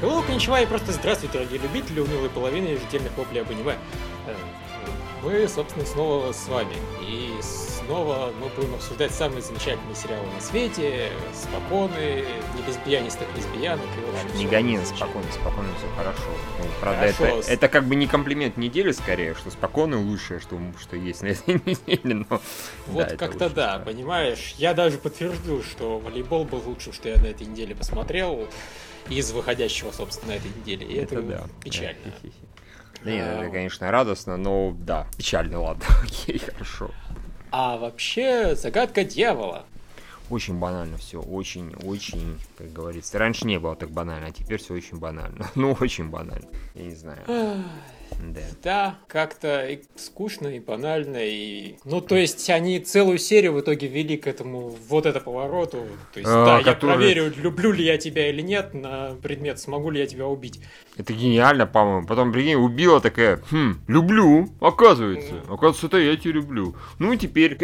Hello, коничева и просто здравствуйте, дорогие любители унылой половины ежедневных воплей об аниме. Э, Мы, собственно, снова с вами. И снова мы будем обсуждать самые замечательные сериалы на свете, спокойные, не лесбиянистых лесбиянок и вообще Не гони на спокойно, спокойно все хорошо. Ну, правда, Хорошо. это, это как бы не комплимент недели скорее, что спокойно лучшее, что, что есть на этой неделе, но... Вот да, как-то да, понимаешь. Я даже подтвержду, что волейбол был лучшим, что я на этой неделе посмотрел из выходящего, собственно, этой неделе. И это, Это да. печально. Да нет, А, это, конечно, радостно, но да, печально, ладно, окей, хорошо. А вообще, загадка дьявола. Очень банально все, очень, очень, как говорится. Раньше не было так банально, а теперь все очень банально. Ну, очень банально. Я не знаю. Да. Да, как-то и скучно, и банально, и... Ну, то есть, они целую серию в итоге вели к этому вот это повороту. То есть, А, да, я который- проверю, люблю ли я тебя или нет на предмет, смогу ли я тебя убить. Это гениально, по-моему. Потом, прикинь, убила такая, хм, люблю, оказывается. Оказывается, это я тебя люблю. Ну и теперь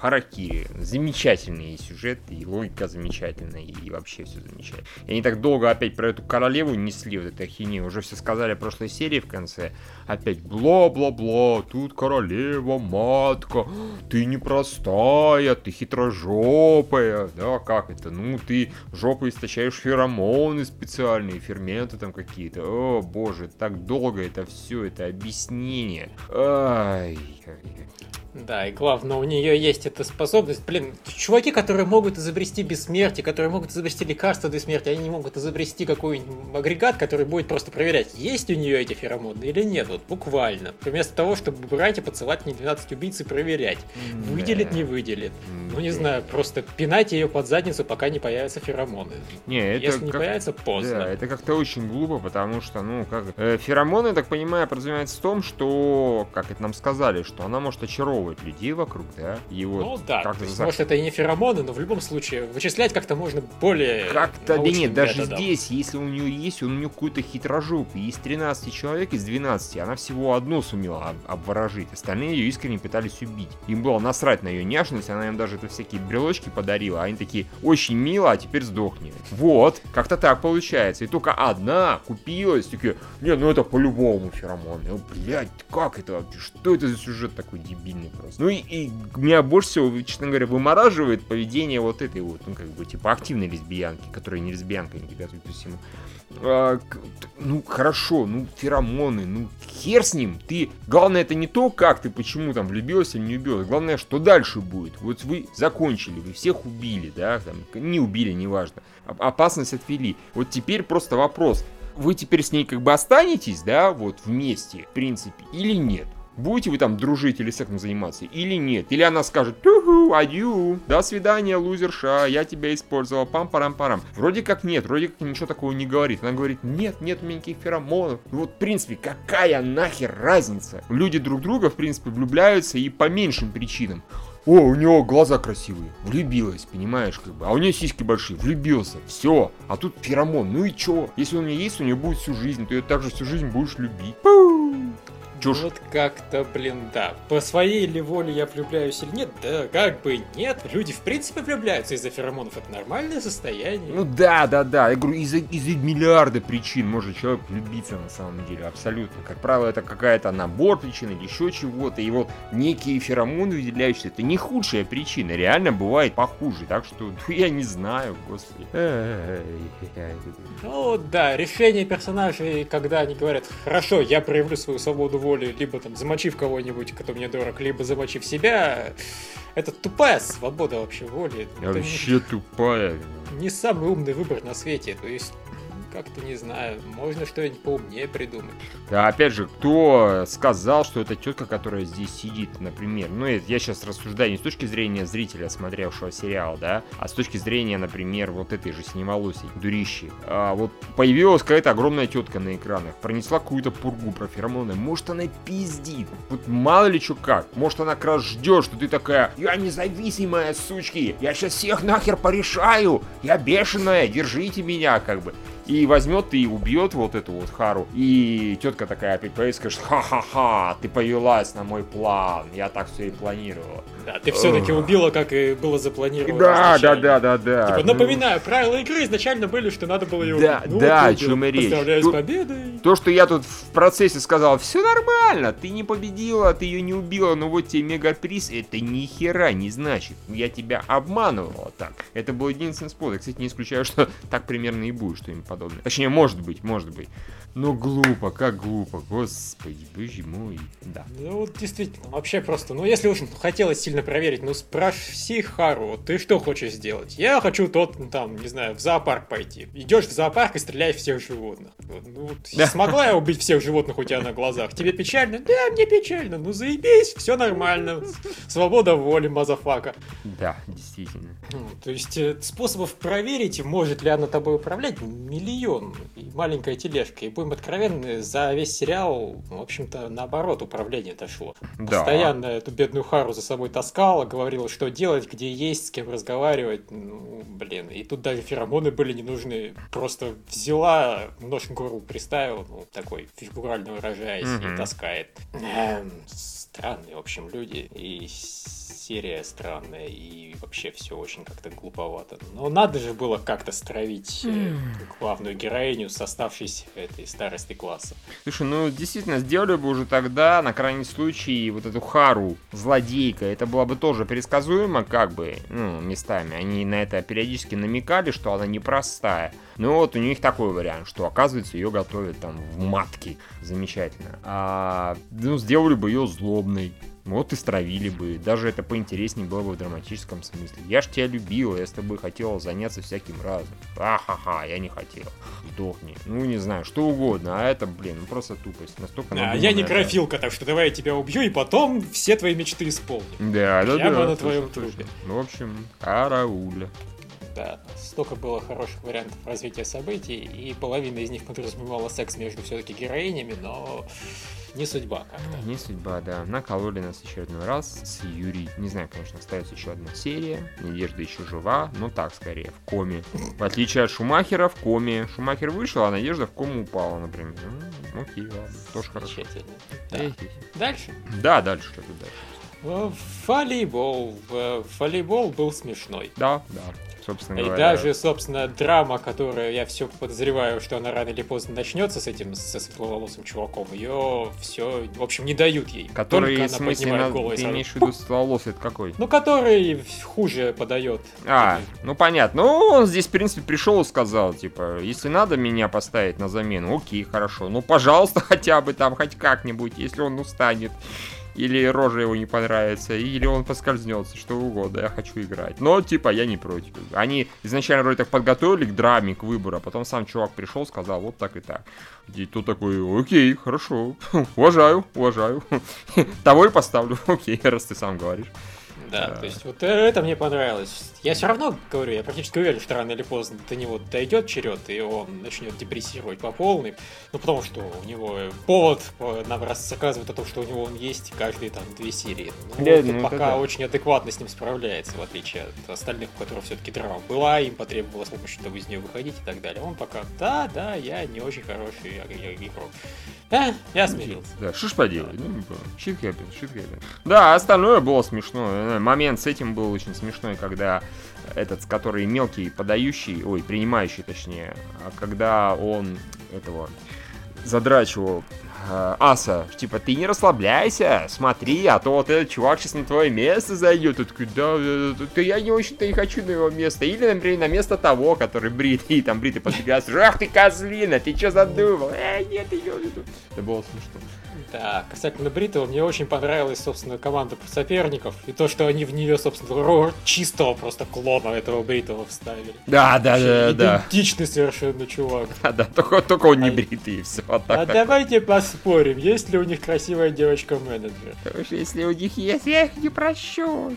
Харакири. Замечательный сюжет, и логика замечательная, и вообще все замечательно. И они так долго опять про эту королеву несли вот этой ахинею. Уже все сказали в прошлой серии в конце. Опять бла-бла-бла, тут королева, матка, ты непростая, ты хитрожопая. Да, как это? Ну, ты жопой источаешь феромоны специальные, ферменты там какие-то. О, боже, так долго это все, это объяснение. Ай, Да, и главное, у нее есть эта способность. Блин, чуваки, которые могут изобрести бессмертие, которые могут изобрести лекарство для смерти, они не могут изобрести какой-нибудь агрегат, который будет просто проверять, есть у нее эти феромоны или нет, вот буквально. Вместо того, чтобы брать и подсылать мне 12 убийц и проверять, выделит, не выделит. Ну, не знаю, просто пинать ее под задницу, пока не появятся феромоны. Не, это Если не как- появится, поздно. Да, это как-то очень глупо, потому что, ну, как... э, феромоны, так понимаю, подразумевается в том, что, как это нам сказали, что она может очаровывать людей вокруг, да? Вот Ну да, как то есть, может это и не феромоны, но в любом случае вычислять как-то можно более Как-то, да нет, даже методом. здесь, если у нее есть, он у нее какой-то хитрожопый. Из 13 человек, из 12, она всего одну сумела об- обворожить. Остальные ее искренне пытались убить. Им было насрать на ее няшность, она им даже это всякие брелочки подарила. а Они такие, очень мило, а теперь сдохни. Вот, как-то так получается. И только одна купилась, такие, не, ну это по-любому феромон. Ну, блядь, как это вообще? Что это за сюжет такой дебильный просто? Ну и, и меня больше всего, честно говоря, вымораживает поведение вот этой вот, ну как бы, типа, активной лесбиянки, которая не лесбиянка, не ребята, то есть ему, а, ну хорошо, ну феромоны, ну хер с ним, ты, главное это не то, как ты, почему там влюбилась или не влюбилась, главное, что дальше будет, вот вы закончили, вы всех убили, да, там, не убили, неважно, Оп- опасность отвели, вот теперь просто вопрос, вы теперь с ней как бы останетесь, да, вот вместе, в принципе, или нет? Будете вы там дружить или сексом заниматься, или нет? Или она скажет, тюху, адью, до свидания, лузерша, я тебя использовала, пам-парам-парам. Вроде как нет, вроде как ничего такого не говорит. Она говорит, нет, нет у меня никаких феромонов. Ну Вот, в принципе, какая нахер разница? Люди друг друга, в принципе, влюбляются и по меньшим причинам. О, у него глаза красивые. Влюбилась, понимаешь, как бы. А у нее сиськи большие. Влюбился. Все. А тут феромон. Ну и чё? Если он у нее есть, у нее будет всю жизнь. Ты ее также всю жизнь будешь любить. Пу! Ж? Вот как-то, блин, да. По своей ли воле я влюбляюсь или нет? Да, как бы нет. Люди в принципе влюбляются из-за феромонов. Это нормальное состояние. Ну да, да, да. Я говорю, из-за из миллиарда причин может человек влюбиться на самом деле. Абсолютно. Как правило, это какая-то набор причин или еще чего-то. И вот некие феромоны выделяющиеся, это не худшая причина. Реально бывает похуже. Так что ну, я не знаю, господи. Ну да, решение персонажей, когда они говорят, хорошо, я проявлю свою свободу воли, либо там замочив кого-нибудь, кто мне дорог, либо замочив себя, это тупая свобода вообще воли. Это вообще тупая. не самый умный выбор на свете. То есть, как-то не знаю, можно что-нибудь поумнее придумать. Да, опять же, кто сказал, что это тетка, которая здесь сидит, например. Ну, я сейчас рассуждаю не с точки зрения зрителя, смотревшего сериал, да, а с точки зрения, например, вот этой же синеволосой дурищи. А, вот появилась какая-то огромная тетка на экранах, пронесла какую-то пургу про феромоны. Может, она пиздит. Вот мало ли что как. Может, она как ждет, что ты такая, я независимая, сучки, я сейчас всех нахер порешаю, я бешеная, держите меня, как бы. И возьмет и убьет вот эту вот Хару. И тетка такая опять и скажет, ха-ха-ха, ты повелась на мой план, я так все и планировала. Да, ты все-таки убила, как и было запланировано. Да, да, да, да, да. Типа, напоминаю, правила игры изначально были, что надо было ее да, убить. Ну, да, о чем и речь. Поздравляю с То- победой. То, что я тут в процессе сказал, все нормально, ты не победила, ты ее не убила, но вот тебе мегаприз, это ни хера не значит. Я тебя обманывала так. Это был единственный способ. Я, кстати, не исключаю, что так примерно и будет что-нибудь подобное. Точнее, может быть, может быть. Но глупо, как глупо, господи, боже мой. Да. Ну, вот действительно, вообще просто, ну, если уж хотелось сильно проверить, ну, спроси Хару, ты что хочешь сделать? Я хочу тот, ну, там, не знаю, в зоопарк пойти. Идешь в зоопарк и стреляешь всех животных. Вот, Ну, вот Да. смогла я убить всех животных у тебя на глазах? Тебе печально? Да, мне печально. Ну, заебись, все нормально. Свобода воли, motherfucker. Да, действительно. Ну, То есть э, способов проверить, может ли она тобой управлять, миллион. И маленькая тележка. И будем откровенны, за весь сериал, в общем-то, наоборот, управление дошло. Да. Постоянно эту бедную Хару за собой таскала, говорила, что делать, где есть, с кем разговаривать. Ну, блин. И тут даже феромоны были не нужны. Просто взяла, нож к горлу приставила, ну, такой фигурально выражаясь, Мгм. и таскает. Эм, странные, в общем, люди. И серия странная, и вообще все очень как-то глуповато. Но надо же было как-то стравить э, главную героиню с оставшейся этой старости класса. Слушай, ну действительно, сделали бы уже тогда, на крайний случай, вот эту Хару, злодейка, это было бы тоже предсказуемо, как бы, ну, местами. Они на это периодически намекали, что она непростая. Ну вот у них такой вариант, что оказывается ее готовят там в матке. Замечательно. А, ну, сделали бы ее злобной. Вот и стравили бы. Даже это поинтереснее было бы в драматическом смысле. Я ж тебя любила, я с тобой хотела заняться всяким разом. Ахаха, я не хотел. Сдохни. Ну, не знаю, что угодно. А это, блин, ну просто тупость. Настолько А, я надуманная, не да. графилка, так что давай я тебя убью, и потом все твои мечты исполню. Да, да, Прямо да. на твоем точно, точно. трупе. Ну, в общем, карауля. Да, столько было хороших вариантов развития событий, и половина из них подразумевала секс между все-таки героинями, но не судьба как-то. Не судьба, да. Накололи нас очередной раз с Юрий. Не знаю, конечно, остается еще одна серия. Надежда еще жива, но так скорее, в коме. В отличие от Шумахера, в коме. Шумахер вышел, а Надежда в кому упала, например. Ну, окей, ладно, тоже хорошо. Да. Дальше. Да, дальше, что тут дальше. Э, Волейбол. Э, Волейбол был смешной. Да, да, собственно И говоря. даже, собственно, драма, которая, я все подозреваю, что она рано или поздно начнется с этим, со светловолосым чуваком, ее все, в общем, не дают ей. Который, Только в она смысле, поднимает на- и ты сразу имеешь в виду стволос, это какой? Ну, который хуже подает. А, ну понятно. Ну, он здесь, в принципе, пришел и сказал, типа, если надо меня поставить на замену, окей, хорошо. Ну, пожалуйста, хотя бы там, хоть как-нибудь, если он устанет. Или рожа его не понравится, или он поскользнется, что угодно, я хочу играть. Но, типа, я не против. Они изначально вроде так подготовили к драме, к выбору, а потом сам чувак пришел, сказал, вот так и так. И тут такой, окей, хорошо, уважаю, уважаю. Того и поставлю, окей, раз ты сам говоришь. Да, Да. то есть вот это мне понравилось. Я все равно говорю, я практически уверен, что рано или поздно до него дойдет черед, и он начнет депрессировать по полной. Ну, потому что у него повод по- нам рассказывает о том, что у него он есть каждые там две серии. Ну, Да, вот ну, пока да. очень адекватно с ним справляется, в отличие от остальных, у которых все-таки драма была, им потребовалось помощь, чтобы из нее выходить и так далее. Он пока, да, да, я не очень хороший иг- игрок. А, я смирился. Да, что ж поделать, ну, shit happens, shit happens. Да, остальное было смешно. Э, Момент с этим был очень смешной, когда этот, который мелкий подающий, ой, принимающий точнее, а когда он этого задрачивал э, Аса, типа, ты не расслабляйся, смотри, а то вот этот чувак сейчас на твое место зайдет. И такой, да, да, да, да я не очень-то и хочу на его место. Или, например, на место того, который бритый, там бритый подбегает, ах ты козлина, ты что задумал? Эй, нет, виду. Это было смешно. Да, касательно Бритова, мне очень понравилась, собственно, команда соперников. И то, что они в нее, собственно, чистого просто клона этого Бритова вставили. Да, да, да, Вообще да. Идентичный совершенно чувак. Да, да, только, только он не А- бритый, и все. А так, так. давайте поспорим, есть ли у них красивая девочка-менеджер. Потому что если у них есть, я их не прощу.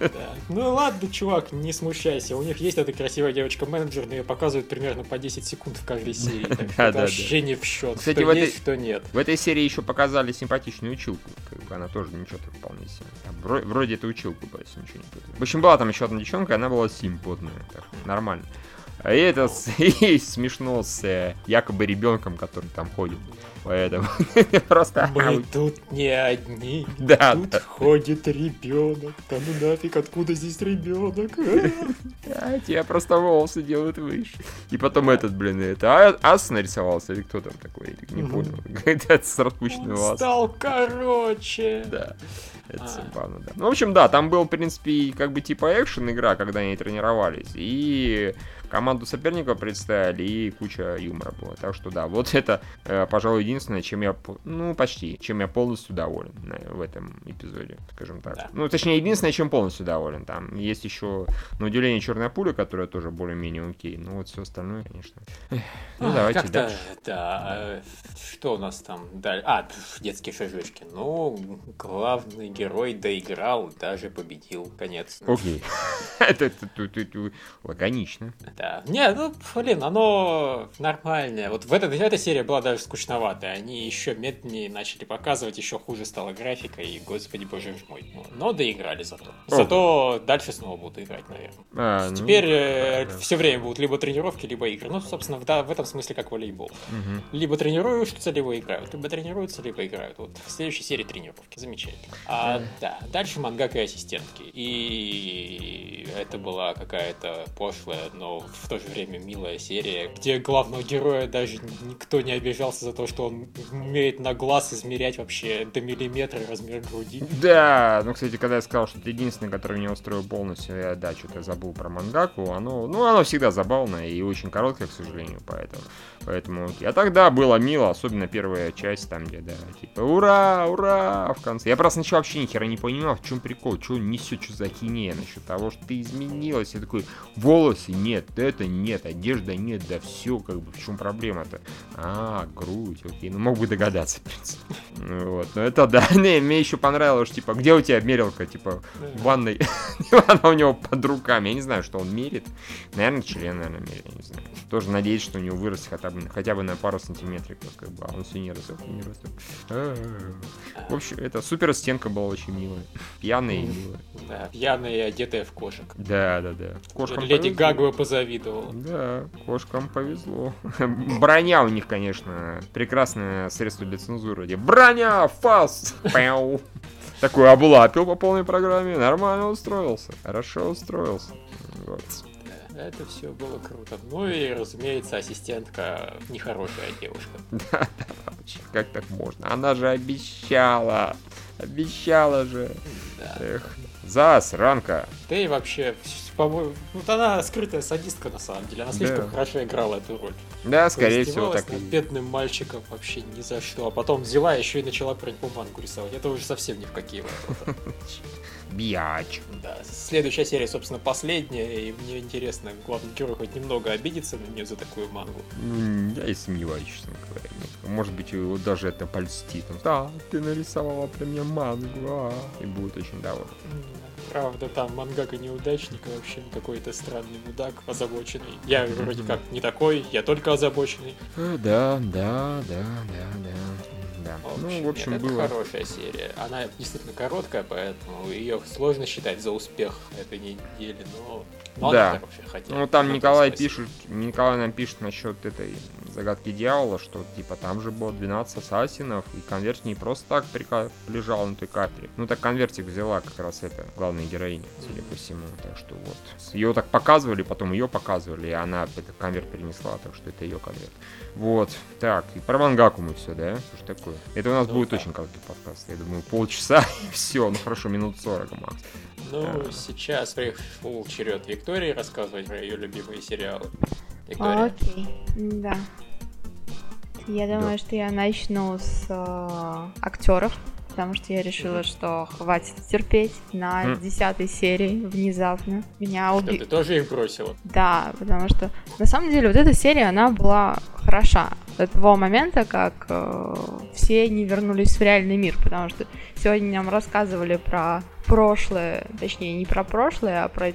Да. Ну ладно, чувак, не смущайся. У них есть эта красивая девочка-менеджер, но ее показывают примерно по 10 секунд в каждой серии. Так что Да, это да, вообще не в счет. Кстати, что в этой- что нет. В этой серии еще показали симпатичную училку. Как бы она тоже ничего так вполне себе. Там Вроде это училку была, если ничего не путаю. В общем, была там еще одна девчонка, она была симпотная. Так, нормально. А это и смешно с э, якобы ребенком, который там ходит. Поэтому просто... Мы тут не одни. Да, Тут да. ходит ребенок. Да ну нафиг, откуда здесь ребенок? А, тебя просто волосы делают выше. И потом этот, блин, это А- Ас нарисовался, или кто там такой? Не понял. Это с Он волосами. стал короче. Да. Это А. забавно, да. Ну, в общем, да, там был, в принципе, как бы типа экшен игра, когда они тренировались. И команду соперников представили, и куча юмора была. Так что да, вот это, э, пожалуй, единственное, чем я, ну, почти, чем я полностью доволен на- в этом эпизоде, скажем так. Да. Ну, точнее, единственное, чем полностью доволен. Там есть еще, на удивление, черная пуля, которая тоже более-менее окей. Ну, вот все остальное, конечно. Эх, Ну, А, давайте дальше. Да, э, что у нас там дальше? А, детские шажочки. Ну, главный герой доиграл, даже победил. Конец. Окей. Это лаконично. Да. Не, ну, блин, оно нормальное. Вот в этой, эта серия была даже скучноватая. Они еще медленнее начали показывать, еще хуже стала графика, и, господи боже мой. Но доиграли зато. Зато дальше снова будут играть, наверное. А, ну, Теперь да, да. все время будут либо тренировки, либо игры. Ну, собственно, в, да, в этом смысле как волейбол. Мгм. Либо тренируются, либо играют. Либо тренируются, либо играют. Вот в следующей серии тренировки. Замечательно. А, да, дальше мангака и ассистентки. И это была какая-то пошлая, но в то же время милая серия, где главного героя даже никто не обижался за то, что он умеет на глаз измерять вообще до миллиметра размер груди. Да, ну, кстати, когда я сказал, что это единственное, которое меня устроил полностью, я, да, что-то забыл про мангаку, оно, ну, оно всегда забавное и очень короткое, к сожалению, поэтому, поэтому, окей. А тогда было мило, особенно первая часть, там, где, да, типа, ура, ура, в конце. Я просто сначала вообще ни хера не понимал, в чем прикол, что он несет, что за хинея насчет того, что ты изменилась, я такой, волосы нет, это нет, одежда нет, да все, как бы, в чем проблема-то? А, грудь, окей, ну, мог бы догадаться, в принципе. Ну, Вот, но это да, не, мне еще понравилось, типа, где у тебя мерилка, типа, в ванной, она у него под руками, я не знаю, что он мерит, наверное, член, наверное, мерит, я не знаю. Тоже надеюсь, что у него вырастет хотя бы, хотя бы на пару сантиметриков, как бы, а он все не растет, не растет. А-а-а. В общем, это супер стенка была очень милая, пьяная и милая. Да, пьяная и одетая в кошек. Да, да, да. Кошкам Леди повезло. Гагова позавидовала. Да, кошкам повезло. Броня у них, конечно, прекрасное средство для цензуры. Где Броня, фас, пяу. Такой облапил по полной программе, нормально устроился, хорошо устроился. Вот. Это все было круто. Ну и, разумеется, ассистентка нехорошая девушка. Да, да, вообще, как так можно? Она же обещала, обещала же. Да. Эх, засранка. Да и вообще, по-моему, вот она скрытая садистка на самом деле. Она слишком Да. хорошо играла эту роль. Да, скорее всего, так над бедным мальчиком вообще ни за что. А потом взяла еще и начала про него мангу рисовать. Это уже совсем ни в какие ворота. Бияч. Да, следующая серия, собственно, последняя, и мне интересно, главный герой хоть немного обидится на нее за такую мангу. Я и сомневаюсь, честно говоря. Может быть, его даже это польстит. Да, ты нарисовала при мне мангу, а». и будет очень доволен. Правда, там мангака неудачник, вообще какой-то странный мудак, озабоченный. Я вроде как не такой, я только озабоченный. Э, Да, да, да, да, да. Да. Ну, в общем, нет, было. это хорошая серия. Она действительно короткая, поэтому ее сложно считать за успех этой недели, но, но Да. хорошая. Хотя, Ну, там то Николай спасибо. пишет, Николай нам пишет насчет этой загадки дьявола, что типа там же было 12 ассасинов, и конверт не просто так прика- лежал на той капере. Ну так конвертик взяла как раз эта главная героиня, судя по всему. Так что вот. Ее так показывали, потом ее показывали, и она этот конверт перенесла, так что это ее конверт. Вот. Так, и про мангаку мы все, да? Что ж такое? Это у нас Ну будет да. очень короткий подкаст. Я думаю, полчаса и все. Ну хорошо, минут 40 макс. Ну, Да. сейчас пришел черед Виктории рассказывать про ее любимые сериалы. Виктория. Окей, да. Я думаю, Да. что я начну с э, актеров, потому что я решила, что хватит терпеть на десятой серии внезапно. Меня Что, уби... ты тоже их бросила? Да, потому что на самом деле вот эта серия, она была хороша до того момента, как э, все не вернулись в реальный мир, потому что сегодня нам рассказывали про прошлое, точнее не про прошлое, а про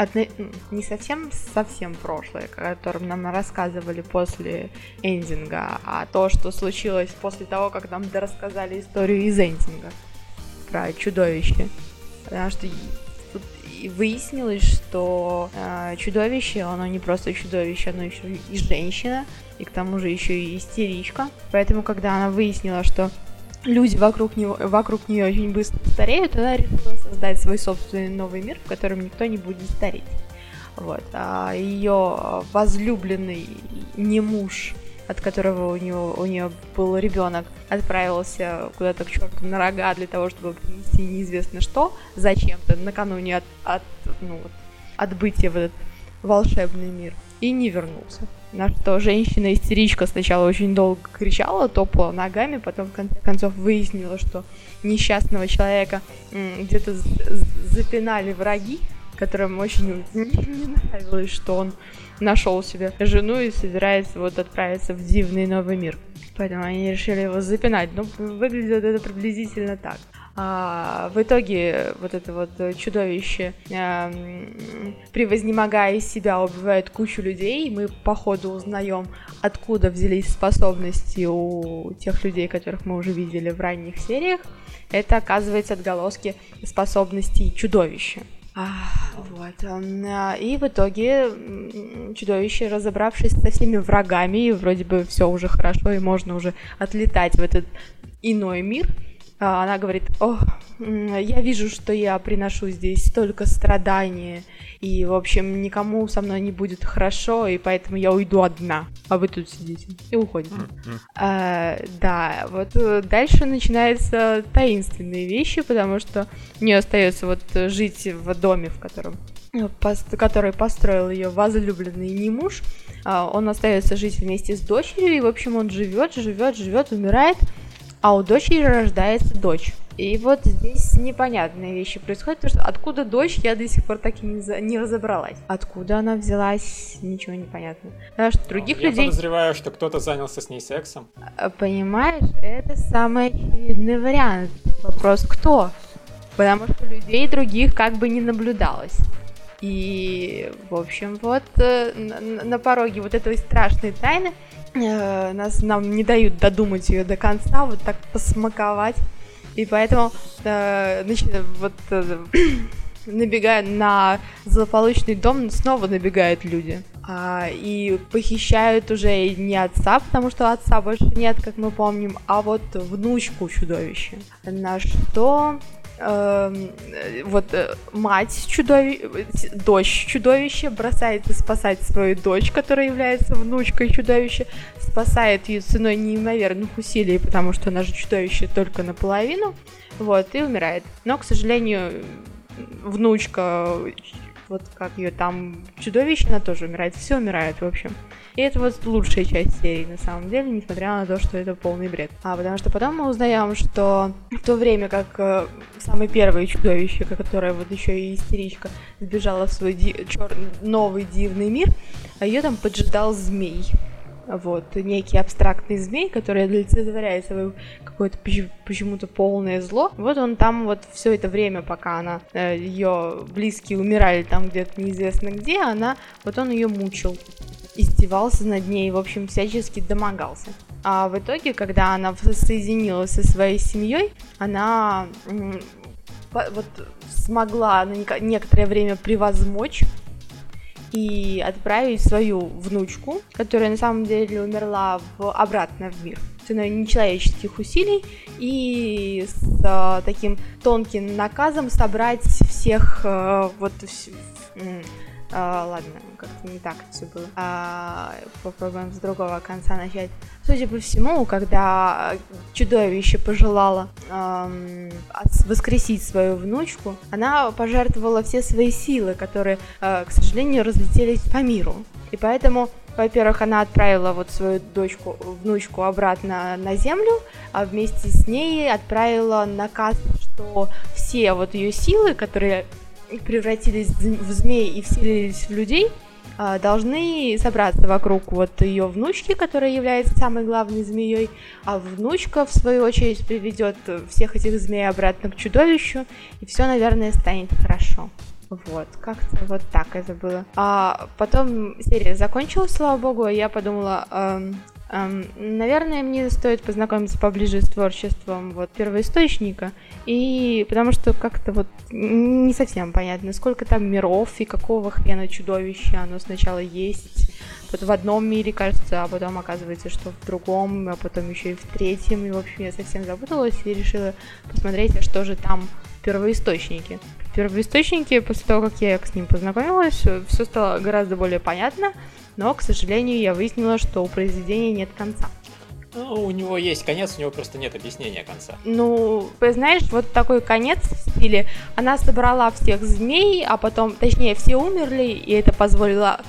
одно- не совсем совсем прошлое, о котором нам рассказывали после эндинга, а то, что случилось после того, как нам рассказали историю из эндинга про чудовище. Потому что тут выяснилось, что э, чудовище, оно не просто чудовище, оно еще и женщина, и к тому же еще и истеричка. Поэтому, когда она выяснила, что люди вокруг, него, вокруг нее очень быстро стареют, она решила создать свой собственный новый мир, в котором никто не будет стареть. Вот. А ее возлюбленный не муж от которого у него у нее был ребенок, отправился куда-то к черту на рога для того, чтобы принести неизвестно что, зачем-то накануне от, от ну, вот, отбытия в этот волшебный мир и не вернулся. На что женщина-истеричка сначала очень долго кричала, топала ногами, потом в конце концов выяснила, что несчастного человека где-то запинали враги, которым очень не нравилось, что он нашел себе жену и собирается вот отправиться в дивный новый мир. Поэтому они решили его запинать. Ну, выглядит это приблизительно так. А, в итоге вот это вот чудовище, а, превознемогая из себя, убивает кучу людей. Мы по ходу узнаем, откуда взялись способности у тех людей, которых мы уже видели в ранних сериях. Это, оказывается, отголоски способностей чудовища. А, вот. И в итоге чудовище, разобравшись со всеми врагами, вроде бы все уже хорошо, и можно уже отлетать в этот иной мир, она говорит, о, я вижу, что я приношу здесь столько страдания, и, в общем, никому со мной не будет хорошо, и поэтому я уйду одна, а вы тут сидите и уходите. Mm-hmm. А, да, вот э, дальше начинаются таинственные вещи, потому что у нее остается вот жить в доме, в котором э, который построил ее возлюбленный не муж, а, он остается жить вместе с дочерью, и, в общем, он живет, живет, живет, умирает, а у дочери рождается дочь. И вот здесь непонятные вещи происходят, потому что откуда дочь, я до сих пор так и не, за... не разобралась. Откуда она взялась, ничего не понятно. Потому что других я людей... Я подозреваю, что кто-то занялся с ней сексом. А, понимаешь, это самый очевидный вариант. Вопрос кто? Потому что людей других как бы не наблюдалось. И, в общем, вот э, на, на пороге вот этой страшной тайны нас, нам не дают додумать ее до конца, вот так посмаковать. И поэтому, э, значит, вот э, набегая на злополучный дом, снова набегают люди. А, и похищают уже не отца, потому что отца больше нет, как мы помним, а вот внучку чудовища. На что вот э, мать чудовища, дочь чудовища бросается спасать свою дочь, которая является внучкой чудовища, спасает ее ценой неимоверных усилий, потому что она же чудовище только наполовину, вот, и умирает. Но, к сожалению, внучка, вот как ее там, чудовище, она тоже умирает, все умирает, в общем. И это вот лучшая часть серии, на самом деле, несмотря на то, что это полный бред. А потому что потом мы узнаем, что в то время как э, самое первое чудовище, которое вот еще и истеричка, сбежала в свой ди- чер- новый дивный мир, а ее там поджидал змей вот, некий абстрактный змей, который олицетворяет собой какое-то почему-то полное зло. Вот он там вот все это время, пока она, э, ее близкие умирали там где-то неизвестно где, она, вот он ее мучил издевался над ней, в общем, всячески домогался. А в итоге, когда она соединилась со своей семьей, она вот смогла на некоторое время превозмочь и отправить свою внучку, которая на самом деле умерла в, обратно в мир. Ценой нечеловеческих усилий и с а, таким тонким наказом собрать всех а, вот а, ладно, как-то не так все было. А, попробуем с другого конца начать. Судя по всему, когда чудовище пожелало эм, воскресить свою внучку, она пожертвовала все свои силы, которые, э, к сожалению, разлетелись по миру. И поэтому во-первых, она отправила вот свою дочку, внучку обратно на землю, а вместе с ней отправила наказ, что все вот ее силы, которые превратились в змей и вселились в людей, должны собраться вокруг вот ее внучки, которая является самой главной змеей, а внучка, в свою очередь, приведет всех этих змей обратно к чудовищу, и все, наверное, станет хорошо. Вот, как-то вот так это было. А потом серия закончилась, слава богу, и я подумала, Эм, наверное, мне стоит познакомиться поближе с творчеством вот первоисточника, и потому что как-то вот не совсем понятно, сколько там миров и какого хрена чудовища оно сначала есть, вот в одном мире, кажется, а потом оказывается, что в другом, а потом еще и в третьем, и, в общем, я совсем запуталась и решила посмотреть, а что же там в первоисточнике. В первоисточнике, после того, как я с ним познакомилась, все стало гораздо более понятно, но, к сожалению, я выяснила, что у произведения нет конца. Ну, у него есть конец, у него просто нет объяснения конца. Ну, знаешь, вот такой конец в стиле она собрала всех змей, а потом, точнее, все умерли, и это позволило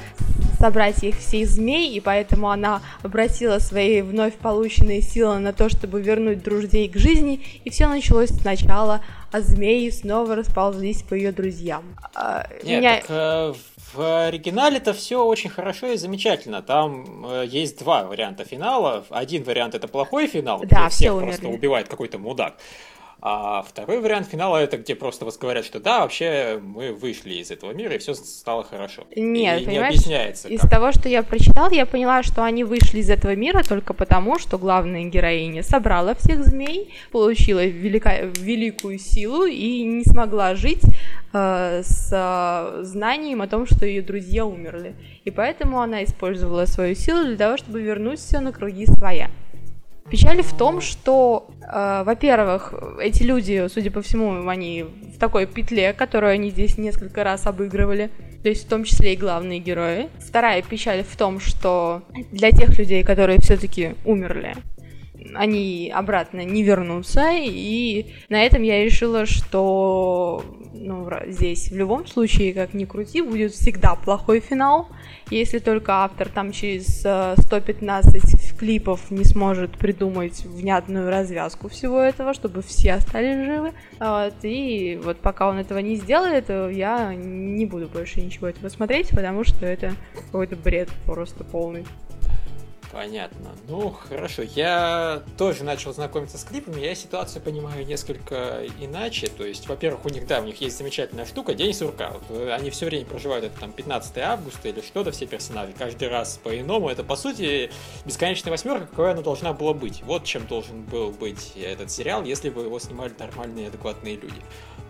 собрать их всех змей, и поэтому она обратила свои вновь полученные силы на то, чтобы вернуть друзей к жизни, и все началось сначала, а змеи снова расползлись по ее друзьям. А, Нет, Меня... так, э, в оригинале это все очень хорошо и замечательно. Там э, есть два варианта финала. Один вариант это плохой финал, да, где всех умерли. просто убивает какой-то мудак. А второй вариант финала это где просто вас говорят, что да, вообще мы вышли из этого мира и все стало хорошо. Нет, и понимаешь, не объясняется. Из как. того, что я прочитал, я поняла, что они вышли из этого мира только потому, что главная героиня собрала всех змей, получила велика... великую силу и не смогла жить э, с э, знанием о том, что ее друзья умерли. И поэтому она использовала свою силу для того, чтобы вернуть все на круги своя. Печаль в том, что, э, во-первых, эти люди, судя по всему, они в такой петле, которую они здесь несколько раз обыгрывали, то есть в том числе и главные герои. Вторая печаль в том, что для тех людей, которые все-таки умерли, они обратно не вернутся, и на этом я решила, что ну, здесь в любом случае, как ни крути, будет всегда плохой финал, если только автор там через 115 э, клипов не сможет придумать внятную развязку всего этого, чтобы все остались живы. Вот, и вот пока он этого не сделает, я не буду больше ничего этого смотреть, потому что это какой-то бред просто полный. Понятно. Ну, хорошо. Я тоже начал знакомиться с клипами, я ситуацию понимаю несколько иначе. То есть, во-первых, у них, да, у них есть замечательная штука, День сурка. Вот, э, они все время проживают это там 15 августа или что-то, все персонажи, каждый раз по-иному. Это, по сути, бесконечная восьмерка, какой она должна была быть. Вот чем должен был быть этот сериал, если бы его снимали нормальные, адекватные люди.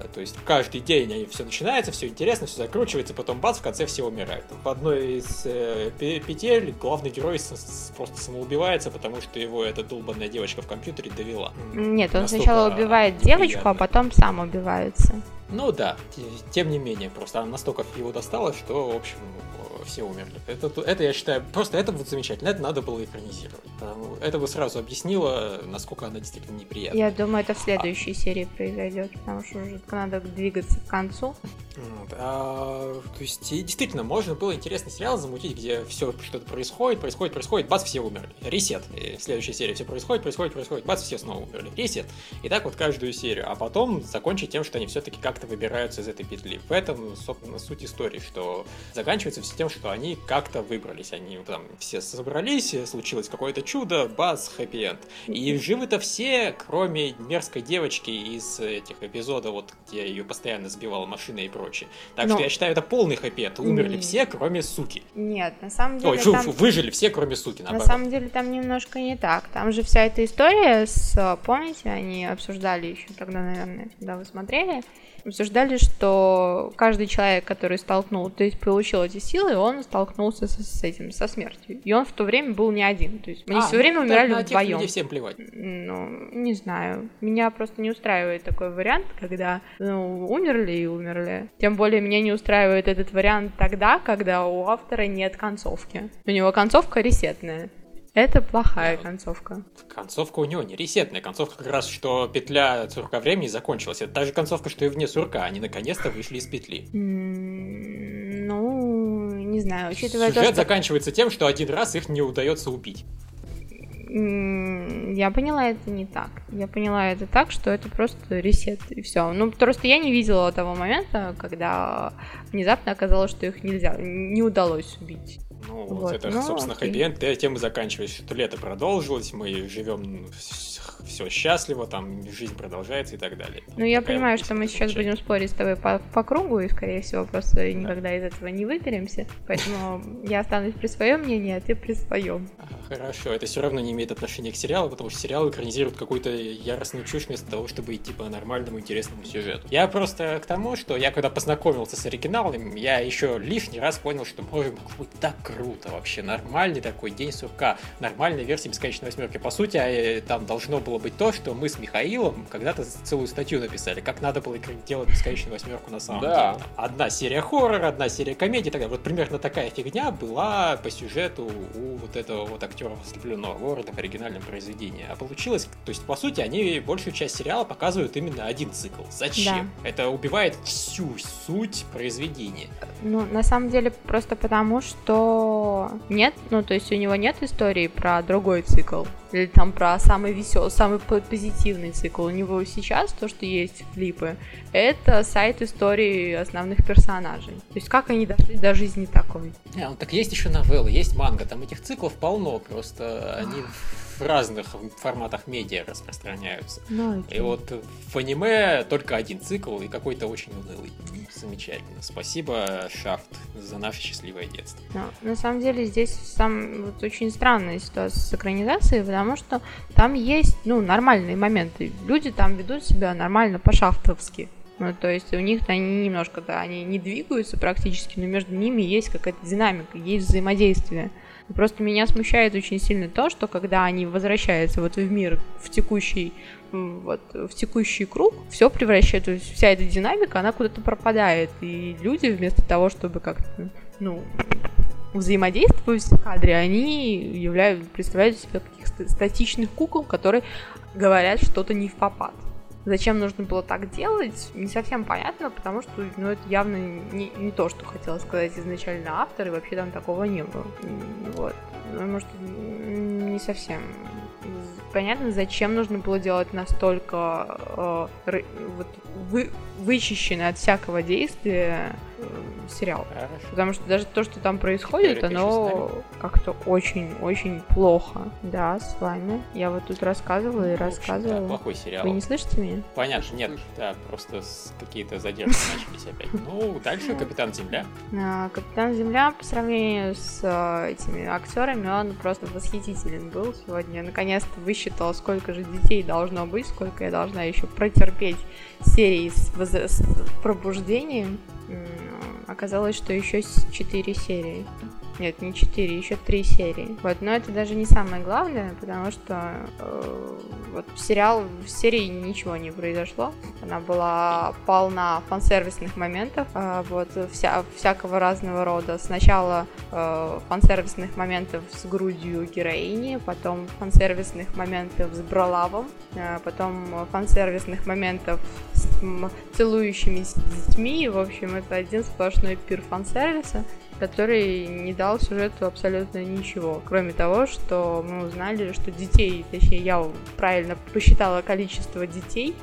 То есть каждый день они все начинается, все интересно, все закручивается, потом бац, в конце все умирают. В одной из э, петель главный герой с, с, просто самоубивается, потому что его эта долбанная девочка в компьютере довела. Нет, он Настолько сначала убивает неприятно. девочку, а потом сам убивается. Ну да, тем не менее, просто она настолько его достала, что, в общем, все умерли. Это, это я считаю, просто это вот замечательно, это надо было экранизировать. Это бы сразу объяснило, насколько она действительно неприятная. Я думаю, это в следующей а... серии произойдет, потому что уже надо двигаться к концу. А, то есть, действительно, можно было интересный сериал замутить, где все что-то происходит, происходит, происходит, бац, все умерли. Ресет. И в следующей серии все происходит, происходит, происходит, бац, все снова умерли. Ресет. И так вот каждую серию. А потом закончить тем, что они все-таки как-то выбираются из этой петли. В этом, собственно, суть истории, что заканчивается все тем, что они как-то выбрались. Они там все собрались, случилось какое-то чудо, бац, хэппи-энд. И живы-то все, кроме мерзкой девочки из этих эпизодов, вот где ее постоянно сбивала машина и прочее. Так Но... что я считаю, это полный хэппи Умерли не... все, кроме суки. Нет, на самом деле... Ой, фу, там... фу, выжили все, кроме суки, наоборот. На самом деле там немножко не так. Там же вся эта история с... Помните, они обсуждали еще тогда, наверное, когда вы смотрели, обсуждали, что каждый человек, который столкнул, то есть получил эти силы, он столкнулся с, с этим, со смертью. И он в то время был не один. То есть мы а, все время ну, умирали на вдвоем. Тех всем плевать. Ну, не знаю. Меня просто не устраивает такой вариант, когда ну, умерли и умерли. Тем более меня не устраивает этот вариант тогда, когда у автора нет концовки. У него концовка ресетная. Это плохая да. концовка. Концовка у него не ресетная. Концовка как раз, что петля сурка времени закончилась. Это та же концовка, что и вне сурка. Они наконец-то вышли из петли. ну, не знаю, учитывая Сюжет то, что... заканчивается тем, что один раз их не удается убить. Я поняла это не так. Я поняла это так, что это просто ресет и все. Ну, просто я не видела того момента, когда внезапно оказалось, что их нельзя, не удалось убить. Ну, вот. это, ну, собственно, хэппи-энд, тем и заканчивается, что лето продолжилось, мы живем все счастливо, там жизнь продолжается и так далее. Ну, я Такая понимаю, что мы сейчас будем спорить с тобой по, по кругу, и, скорее всего, просто никогда из этого не выберемся. Поэтому я останусь при своем мнении, а ты при своем. Хорошо, это все равно не имеет отношения к сериалу, потому что сериал экранизирует какую-то яростную чушь вместо того, чтобы идти по нормальному интересному сюжету. Я просто к тому, что я когда познакомился с оригиналом, я еще лишний раз понял, что может быть так круто вообще. Нормальный такой день сурка, нормальная версия бесконечной восьмерки. По сути, а, там должно было быть то, что мы с Михаилом когда-то целую статью написали, как надо было делать бесконечную восьмерку на самом да. деле. Одна серия хоррора, одна серия комедии, так Вот примерно такая фигня была по сюжету у вот этого вот актера ослепленного города в оригинальном произведении. А получилось, то есть, по сути, они большую часть сериала показывают именно один цикл. Зачем? Да. Это убивает всю суть произведения. Ну, на самом деле, просто потому, что нет, ну, то есть у него нет истории про другой цикл или там про самый веселый, самый позитивный цикл. У него сейчас то, что есть клипы, это сайт истории основных персонажей. То есть как они дошли до жизни такой. Не, ну, так есть еще новеллы, есть манга, там этих циклов полно, просто они в разных форматах медиа распространяются. Ну, и вот в аниме только один цикл и какой-то очень унылый. Замечательно. Спасибо, Шафт, за наше счастливое детство. Но, на самом деле здесь сам вот очень странная ситуация с экранизацией, потому что там есть ну, нормальные моменты. Люди там ведут себя нормально по-шафтовски. Ну, то есть у них они немножко, да, они не двигаются практически, но между ними есть какая-то динамика, есть взаимодействие. Просто меня смущает очень сильно то, что когда они возвращаются вот в мир, в текущий, вот, в текущий круг, все превращается, вся эта динамика, она куда-то пропадает, и люди вместо того, чтобы как-то, ну, взаимодействовать в кадре, они являются, представляют себя каких-то статичных кукол, которые говорят что-то не в попад. Зачем нужно было так делать, не совсем понятно, потому что ну, это явно не, не то, что хотел сказать изначально автор, и вообще там такого не было. Вот. Ну, может, не совсем понятно, зачем нужно было делать настолько э, вот, вы, вычищенный от всякого действия сериал. Хорошо. Потому что даже то, что там происходит, оно как-то очень-очень плохо. Да, с вами. Я вот тут рассказывала и рассказывала. Да, плохой сериал. Вы не слышите меня? Понятно, нет, да, просто какие-то задержки начались опять. Ну, дальше Капитан Земля. А, Капитан Земля по сравнению с э, этими актерами, он просто восхитителен был сегодня. Наконец-то высчитал, сколько же детей должно быть, сколько я должна еще протерпеть серии с, с пробуждением. Оказалось, что еще 4 серии. Нет, не 4, еще 3 серии. Вот, но это даже не самое главное, потому что э, вот сериал, в серии ничего не произошло. Она была полна фан-сервисных моментов, э, вот, вся, всякого разного рода. Сначала э, фан-сервисных моментов с грудью героини, потом фан-сервисных моментов с Бралавом, э, потом фан-сервисных моментов целующимися детьми. В общем, это один сплошной пир фан-сервиса который не дал сюжету абсолютно ничего, кроме того, что мы узнали, что детей, точнее, я правильно посчитала количество детей,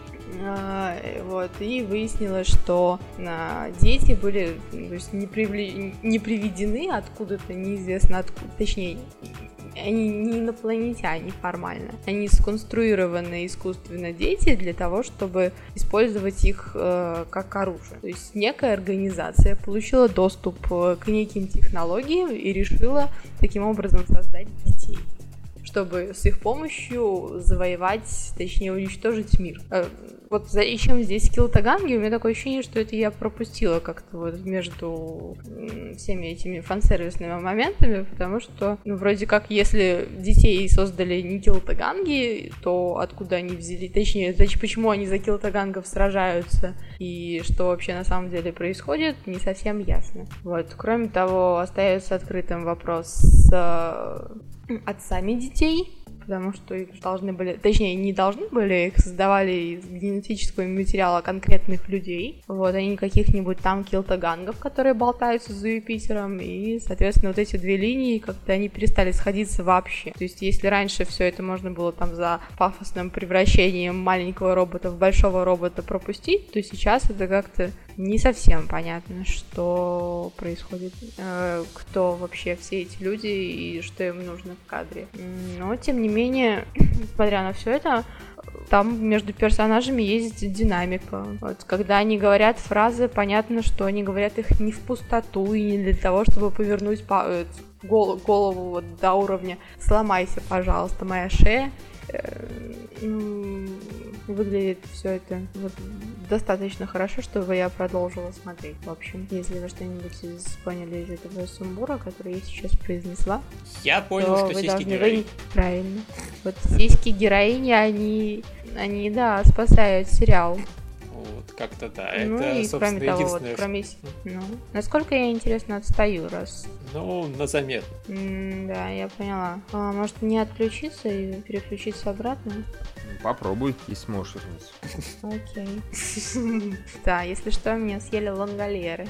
а, вот, и выяснилось, что а, дети были то есть, не, привли... не приведены откуда-то, неизвестно откуда, точнее, они не инопланетяне формально. Они сконструированные искусственно дети для того, чтобы использовать их э, как оружие. То есть некая организация получила доступ э, к неким технологиям и решила таким образом создать детей чтобы с их помощью завоевать, точнее уничтожить мир. Э, вот зачем здесь Килл Таганги? У меня такое ощущение, что это я пропустила как-то вот между всеми этими фан-сервисными моментами, потому что, ну, вроде как, если детей создали не Килл Таганги, то откуда они взяли, точнее, значит, почему они за Килл Тагангов сражаются, и что вообще на самом деле происходит, не совсем ясно. Вот, кроме того, остается открытым вопрос с э, отцами детей, потому что их должны были, точнее, не должны были, их создавали из генетического материала конкретных людей. Вот, они каких-нибудь там килтагангов, которые болтаются за Юпитером, и, соответственно, вот эти две линии, как-то они перестали сходиться вообще. То есть, если раньше все это можно было там за пафосным превращением маленького робота в большого робота пропустить, то сейчас это как-то не совсем понятно, что происходит, э, кто вообще все эти люди и что им нужно в кадре. Но, тем не менее, несмотря на все это, там между персонажами есть динамика. Вот, когда они говорят фразы, понятно, что они говорят их не в пустоту и не для того, чтобы повернуть по, э, голову, голову вот до уровня «сломайся, пожалуйста, моя шея». Э, ну, выглядит все это вот достаточно хорошо, чтобы я продолжила смотреть. В общем, если вы что-нибудь поняли из этого сумбура, который я сейчас произнесла, я понял, то что вы сиськи героини... Правильно. Вот сиськи героини, они, они, да, спасают сериал. Вот, как-то да. Ну это, и собственно, кроме того, вот, единственное. кроме... Ну, насколько я, интересно, отстаю, раз... Ну, на заметно. М, да, я поняла. А, может, не отключиться и переключиться обратно? Попробуй, если сможешь вернуться. Окей. Да, если что, меня съели лонгалеры.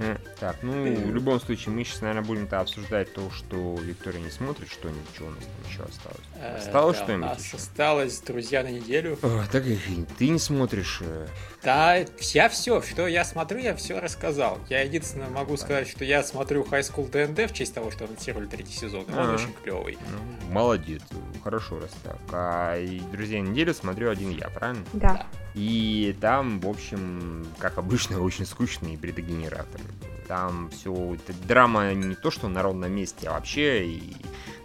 Э, Так, ну, в любом случае, мы сейчас, наверное, будем-то обсуждать то, что Виктория не смотрит, что-нибудь, что у нас там еще осталось. Э, Осталось что-нибудь осталось «Друзья на неделю». Ой, так и ты не смотришь. э, Да, я все, что я смотрю, я все рассказал. Я единственное могу сказать, что я смотрю High School DnD в честь того, что анонсировали третий сезон. и Он Ага. очень клевый. Ну, молодец, хорошо раз так. А и «Друзья недели» смотрю один я, правильно? Да. И там, в общем, как обычно, очень скучный бредогенератор. Там все, драма не то, что на ровном месте, а вообще и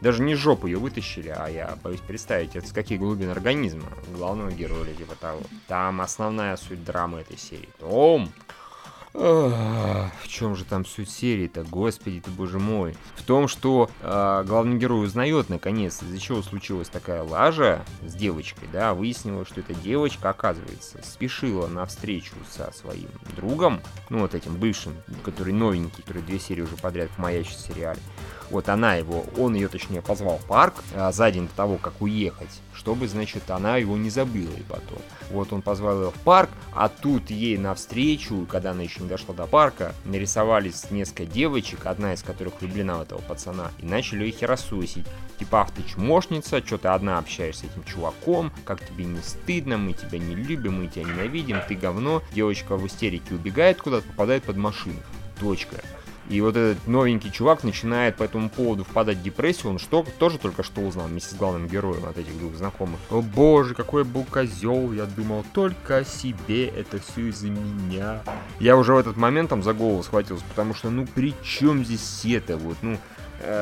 даже не жопу ее вытащили, а я боюсь представить, это с каких глубин организма главного героя или типа того. Там основная суть драмы этой серии. Том, В чем же там суть серии-то, господи ты боже мой? В том, что э, главный герой узнает наконец, из-за чего случилась такая лажа с девочкой, да, выяснилось, что эта девочка, оказывается, спешила на встречу со своим другом, ну вот этим бывшим, который новенький, который две серии уже подряд маячит в сериале. Вот она его, он ее точнее позвал в парк а, за день до того, как уехать, чтобы, значит, она его не забыла и потом. Вот он позвал ее в парк, а тут ей навстречу, когда она еще не дошла до парка, нарисовались несколько девочек, одна из которых влюблена в этого пацана, и начали ее херосусить. Типа, ах ты чмошница, что ты одна общаешься с этим чуваком, как тебе не стыдно, мы тебя не любим, мы тебя ненавидим, ты говно. Девочка в истерике убегает куда-то, попадает под машину. Точка. И вот этот новенький чувак начинает по этому поводу впадать в депрессию. Он что, тоже только что узнал вместе с главным героем от этих двух знакомых. О боже, какой я был козел. Я думал только о себе. Это все из-за меня. Я уже в этот момент там за голову схватился, потому что ну при чем здесь это? Вот, ну,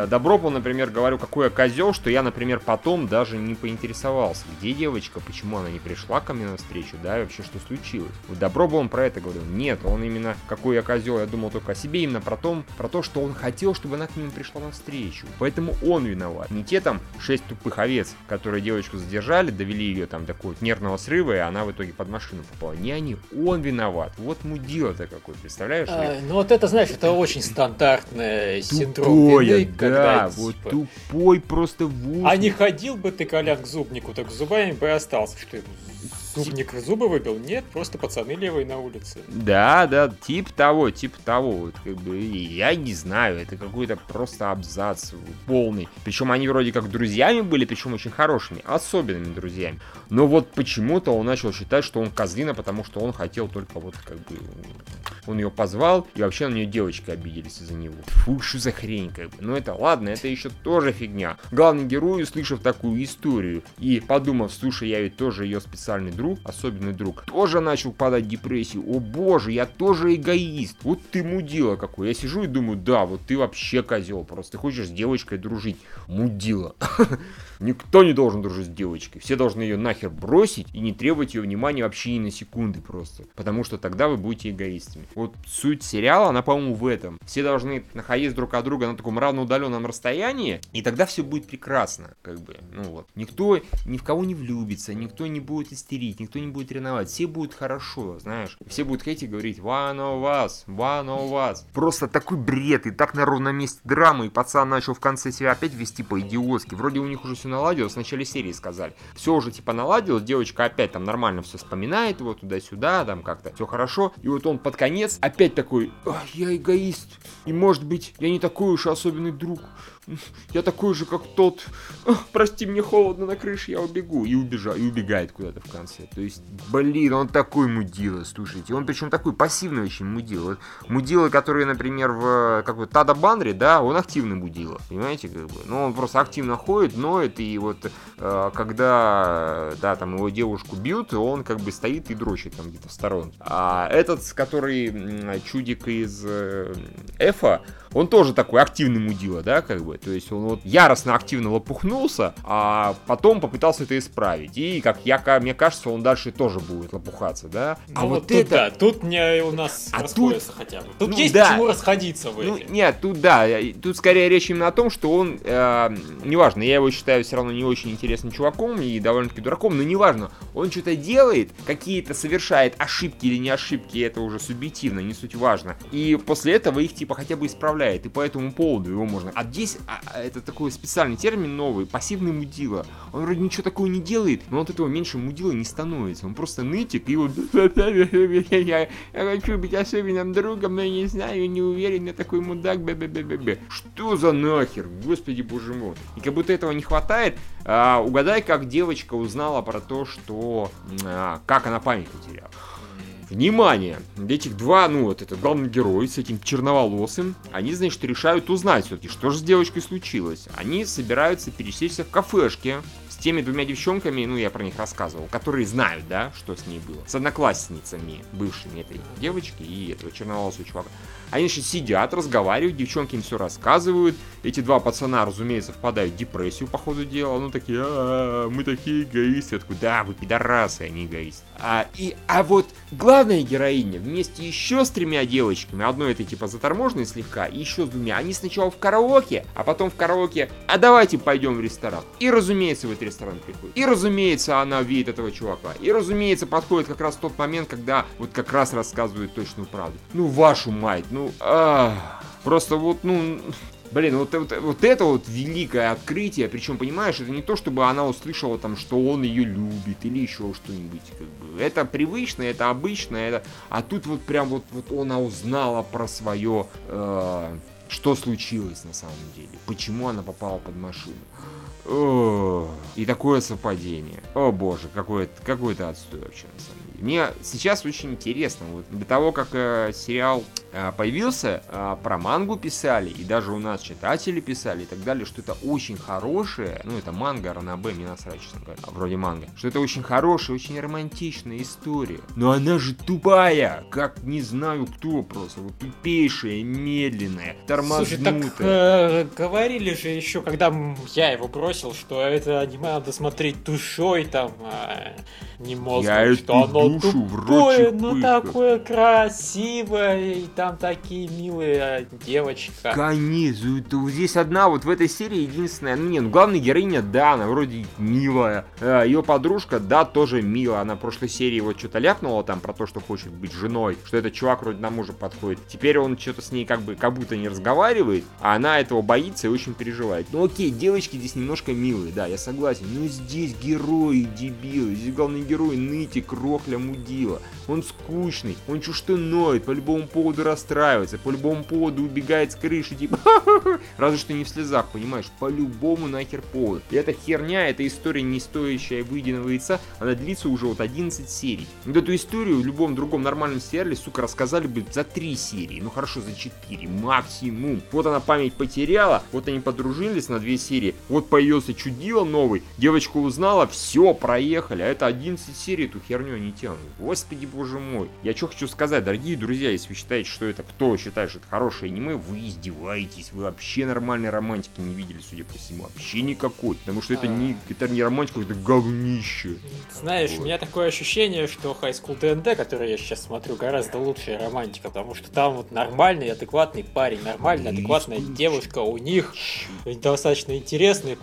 Добропол, например, говорю, какой я козел, что я, например, потом даже не поинтересовался, где девочка, почему она не пришла ко мне на встречу, да, и вообще что случилось. Вот Добропол он про это говорил. Нет, он именно, какой я козел, я думал только о себе, именно про, том, про то, что он хотел, чтобы она к нему пришла на встречу. Поэтому он виноват. Не те там шесть тупых овец, которые девочку задержали, довели ее там до какого-то нервного срыва, и она в итоге под машину попала. Не они, он виноват. Вот мудила-то какой, представляешь? А, ну вот это, знаешь, это очень стандартный синдром Тупое, вины, да, когда, вот типа, тупой просто в А не ходил бы ты, Колян, к зубнику, так с зубами бы и остался. Что, зубник зубы выбил? Нет, просто пацаны левые на улице. Да, да, тип того, тип того. Вот, как бы, я не знаю, это какой-то просто абзац полный. Причем они вроде как друзьями были, причем очень хорошими, особенными друзьями. Но вот почему-то он начал считать, что он козлина, потому что он хотел только вот как бы... Он ее позвал, и вообще на нее девочки обиделись из-за него. Фу, что за хрень, как бы. Ну это ладно, это еще тоже фигня. Главный герой, услышав такую историю и подумав, слушай, я ведь тоже ее специальный друг, особенный друг, тоже начал падать в депрессию. О боже, я тоже эгоист. Вот ты мудила какой. Я сижу и думаю, да, вот ты вообще козел. Просто ты хочешь с девочкой дружить. Мудила. Никто не должен дружить с девочкой. Все должны ее нахер бросить и не требовать ее внимания вообще ни на секунды просто. Потому что тогда вы будете эгоистами. Вот суть сериала, она, по-моему, в этом. Все должны находиться друг от друга на таком равноудаленном расстоянии, и тогда все будет прекрасно. Как бы, ну вот. Никто ни в кого не влюбится, никто не будет истерить, никто не будет ревновать. Все будут хорошо, знаешь. Все будут хотеть и говорить «One of us, one of us». Просто такой бред, и так на ровном месте драмы, и пацан начал в конце себя опять вести по-идиотски. Вроде у них уже все наладилось, в начале серии сказали. Все уже типа наладилось, девочка опять там нормально все вспоминает его туда-сюда, там как-то все хорошо. И вот он под конец опять такой, «Ах, я эгоист, и может быть я не такой уж особенный друг. Я такой же, как тот. Прости, мне холодно на крыше, я убегу. И убежал, и убегает куда-то в конце. То есть, блин, он такой мудила, слушайте. Он причем такой пассивный очень мудила. Мудила, который, например, в как бы Тада Банри, да, он активный мудила, понимаете, как бы. Ну, он просто активно ходит, ноет, и вот э, когда, да, там его девушку бьют, он как бы стоит и дрочит там где-то в сторонке. А этот, который чудик из э, Эфа, он тоже такой активный мудила, да, как бы, то есть он вот яростно активно лопухнулся, а потом попытался это исправить, и, как я, мне кажется, он дальше тоже будет лопухаться, да. Ну, а вот тут, это... да, тут мне у нас а расходится тут... хотя бы. Тут ну, есть да. почему расходиться в Ну, нет, тут, да, тут скорее речь именно о том, что он, э, неважно, я его считаю все равно не очень интересным чуваком и довольно-таки дураком, но неважно, он что-то делает, какие-то совершает ошибки или не ошибки, это уже субъективно, не суть важно, и после этого их, типа, хотя бы исправляют составляет, и по этому поводу его можно... А здесь а, а, это такой специальный термин новый, пассивный мудила. Он вроде ничего такого не делает, но от этого меньше мудила не становится. Он просто нытик, и вот... Я хочу быть особенным другом, но я не знаю, не уверен, я такой мудак, бе бе бе бе бе Что за нахер? Господи, боже мой. И как будто этого не хватает. А, угадай, как девочка узнала про то, что... А, как она память потеряла. Внимание! Этих два, ну вот этот главный герой с этим черноволосым, они, значит, решают узнать все-таки, что же с девочкой случилось. Они собираются пересечься в кафешке с теми двумя девчонками, ну я про них рассказывал, которые знают, да, что с ней было. С одноклассницами бывшими этой девочки и этого черноволосого чувака. Они же сидят, разговаривают, девчонки им все рассказывают. Эти два пацана, разумеется, впадают в депрессию по ходу дела. Ну такие, а, мы такие эгоисты. Я да, вы пидорасы, а не эгоисты. А, и, а вот главная героиня вместе еще с тремя девочками, одной этой типа заторможенной слегка, и еще с двумя, они сначала в караоке, а потом в караоке, а давайте пойдем в ресторан. И разумеется, в этот ресторан приходит. И разумеется, она видит этого чувака. И разумеется, подходит как раз тот момент, когда вот как раз рассказывает точную правду. Ну, вашу мать, ну, а, просто вот, ну, Блин, вот, вот, вот это вот великое открытие, причем, понимаешь, это не то, чтобы она услышала там, что он ее любит или еще что-нибудь. Как бы. Это привычно, это обычно, это... а тут вот прям вот, вот она узнала про свое, э, что случилось на самом деле, почему она попала под машину. О, и такое совпадение. О боже, какое-то какой отстой вообще на самом деле. Мне сейчас очень интересно, вот до того, как э, сериал э, появился, э, про мангу писали, и даже у нас читатели писали и так далее, что это очень хорошая, ну это манга, Ранабе, мне насрать, честно говоря, вроде манга, что это очень хорошая, очень романтичная история. Но она же тупая, как не знаю кто просто, вот тупейшая, медленная, тормознутая. Слушай, так э, говорили же еще, когда я его бросил, что это аниме надо смотреть душой, там, э, не мозгом, я что оно душу тупое, в но такое красивое, и там такие милые а, девочка. Конечно, это здесь одна вот в этой серии единственная, ну не, ну главная героиня, да, она вроде милая, а, ее подружка, да, тоже милая, она в прошлой серии вот что-то ляпнула там про то, что хочет быть женой, что этот чувак вроде на мужа подходит. Теперь он что-то с ней как бы, как будто не разговаривает, а она этого боится и очень переживает. Ну окей, девочки здесь немножко милые, да, я согласен, но здесь герои дебилы, здесь главный герой нытик, рохля, мудила. Он скучный, он чушь что ноет, по любому поводу расстраивается, по любому поводу убегает с крыши, типа, разве что не в слезах, понимаешь, по любому нахер поводу. И эта херня, эта история не стоящая выеденного яйца, она длится уже вот 11 серий. Вот эту историю в любом другом нормальном сериале, сука, рассказали бы за 3 серии, ну хорошо, за 4, максимум. Вот она память потеряла, вот они подружились на 2 серии, вот появился чудило новый, девочка узнала, все, проехали, а это 11 серий, эту херню они тянут. Господи боже мой. Я что хочу сказать, дорогие друзья, если вы считаете, что это кто считает, что это хорошее аниме, вы издеваетесь. Вы вообще нормальной романтики не видели, судя по всему. Вообще никакой. Потому что это не, это не романтика, это говнище. Знаешь, вот. у меня такое ощущение, что High School DND, который я сейчас смотрю, гораздо лучшая романтика, потому что там вот нормальный, адекватный парень, нормальная, адекватная девушка, у них достаточно интересные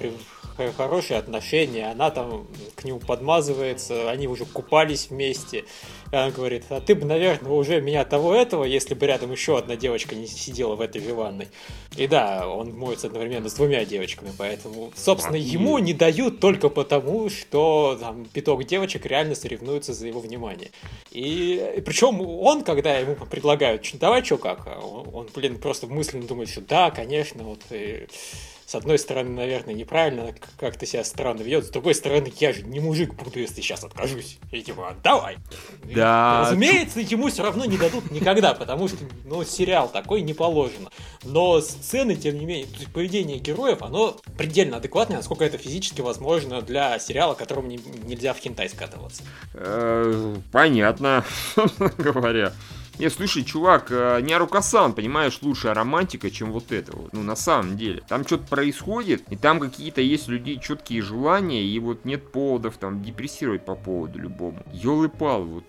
хорошие отношения, она там к нему подмазывается, они уже купались вместе, И она говорит, а ты бы, наверное, уже меня того этого, если бы рядом еще одна девочка не сидела в этой ванной. И да, он моется одновременно с двумя девочками, поэтому, собственно, ему не дают только потому, что там пяток девочек реально соревнуются за его внимание. И, и причем он, когда ему предлагают, давай что как, он, он, блин, просто мысленно думает, что да, конечно, вот и с одной стороны, наверное, неправильно, как-то себя странно ведет, с другой стороны, я же не мужик буду, если сейчас откажусь. И типа, давай. Да. И, разумеется, ему все равно не дадут никогда, потому что, ну, сериал такой не положено. Но сцены, тем не менее, поведение героев, оно предельно адекватное, насколько это физически возможно для сериала, которому не, нельзя в хентай скатываться. Э, понятно, говоря. Не, слушай, чувак, э, не Арукасан, понимаешь, лучшая романтика, чем вот это вот. Ну, на самом деле. Там что-то происходит, и там какие-то есть у людей четкие желания, и вот нет поводов там депрессировать по поводу любому. Ёлы-пал, вот.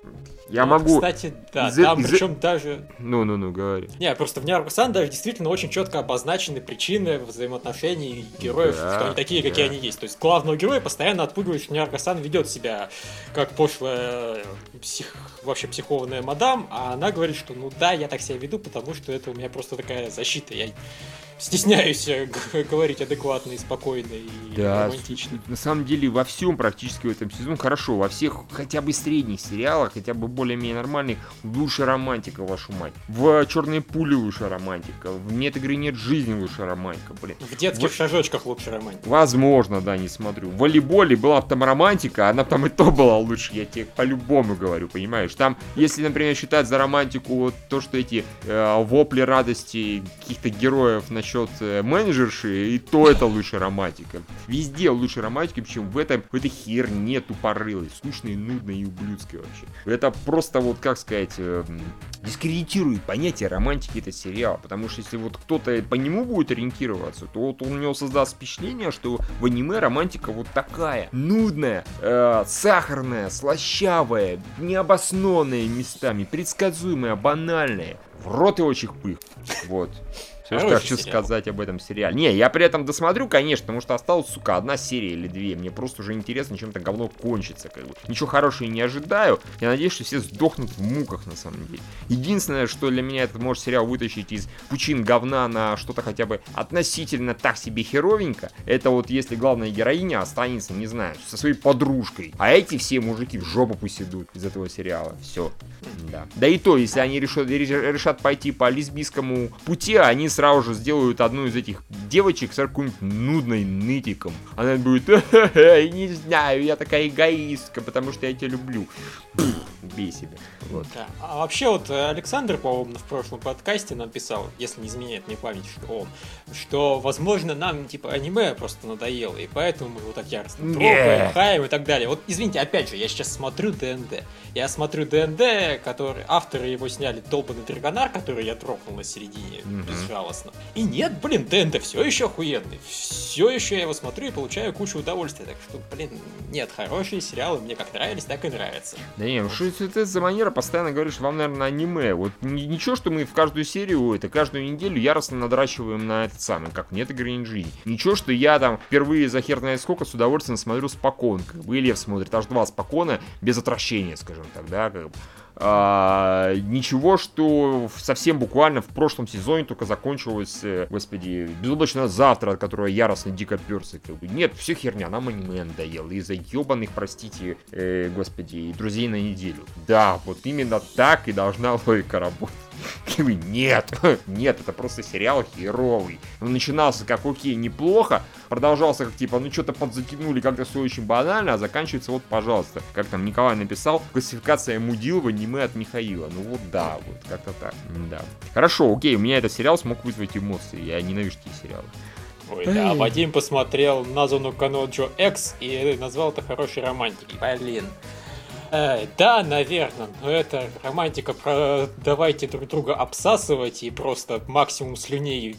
Я могу... Кстати, да, из там из причем даже... Ну-ну-ну, говори. Не, просто в Ниаркусан даже действительно очень четко обозначены причины взаимоотношений героев, да, что они такие, да. какие они есть. То есть главного героя постоянно отпугивает, что Ниаркусан ведет себя как пошлая псих... вообще психованная мадам, а она говорит, что ну да, я так себя веду, потому что это у меня просто такая защита. Я стесняюсь э, говорить адекватно и спокойно и да, романтично. На самом деле во всем практически в этом сезоне хорошо, во всех хотя бы средних сериалах, хотя бы более-менее нормальных, лучше романтика, вашу мать. В Черные пули лучше романтика, в Нет игры нет жизни лучше романтика, блин. В детских в... шажочках лучше романтика. Возможно, да, не смотрю. В волейболе была там романтика, она там и то была лучше, я тебе по-любому говорю, понимаешь? Там, если, например, считать за романтику вот то, что эти э, вопли радости каких-то героев на насчет э, менеджерши, и то это лучше романтика. Везде лучше романтика, причем в, этом, в этой херне тупорылой, скучной, нудной и ублюдской вообще. Это просто вот, как сказать, э, дискредитирует понятие романтики этот сериал, потому что если вот кто-то по нему будет ориентироваться, то вот у него создаст впечатление, что в аниме романтика вот такая, нудная, э, сахарная, слащавая, необоснованная местами, предсказуемая, банальная. В рот и очень пых. Вот. Все, что хочу сериал. сказать об этом сериале. Не, я при этом досмотрю, конечно, потому что осталась, сука, одна серия или две. Мне просто уже интересно, чем это говно кончится. Как бы. Ничего хорошего не ожидаю. Я надеюсь, что все сдохнут в муках, на самом деле. Единственное, что для меня это может сериал вытащить из пучин говна на что-то хотя бы относительно так себе херовенько, это вот если главная героиня останется, не знаю, со своей подружкой. А эти все мужики в жопу пусть идут из этого сериала. Все. Да. Да и то, если они решат, решат пойти по лесбийскому пути, они сразу сразу же сделают одну из этих девочек с какой-нибудь нудной нытиком. Она будет, не знаю, я такая эгоистка, потому что я тебя люблю. Бей себя. Вот. Да. А вообще вот э, Александр, по-моему, в прошлом подкасте написал, если не изменяет мне память, что он, что, возможно, нам, типа, аниме просто надоело, и поэтому мы его так яростно трогаем, хаем и так далее. Вот, извините, опять же, я сейчас смотрю ДНД. Я смотрю ДНД, который, авторы его сняли долбанный Драгонар, который я дропнул на середине, mm-hmm. безжалостно. И нет, блин, ДНД все еще охуенный. Все еще я его смотрю и получаю кучу удовольствия. Так что, блин, нет, хорошие сериалы мне как нравились, так и нравятся. Да не, ну что это за манера постоянно говоришь, вам, наверное, аниме. Вот ничего, что мы в каждую серию, это каждую неделю яростно надрачиваем на этот самый, как нет игры жизни. Ничего, что я там впервые за хер знает сколько с удовольствием смотрю спокон. Как бы Ильев смотрит аж два спокона, без отвращения, скажем так, да, как бы. А, ничего, что совсем буквально в прошлом сезоне только закончилось, э, господи, безоблачно завтра, от которого яростно дико перся. Как бы. Нет, все херня, нам аниме надоело. Из-за ебаных, простите, э, господи, друзей на неделю. Да, вот именно так и должна логика работать. Нет, нет, это просто сериал херовый. Он начинался как окей, неплохо, продолжался как типа, ну что-то подзатянули как-то все очень банально, а заканчивается вот, пожалуйста, как там Николай написал, классификация Мудилова, не мы от Михаила. Ну вот да, вот как-то так, да. Хорошо, окей, у меня этот сериал смог вызвать эмоции, я ненавижу такие сериалы. Ой, да, Вадим посмотрел Назуну Каноджо X и назвал это хорошей романтикой. Блин. Э, да, наверное, но это романтика про давайте друг друга обсасывать и просто максимум слюней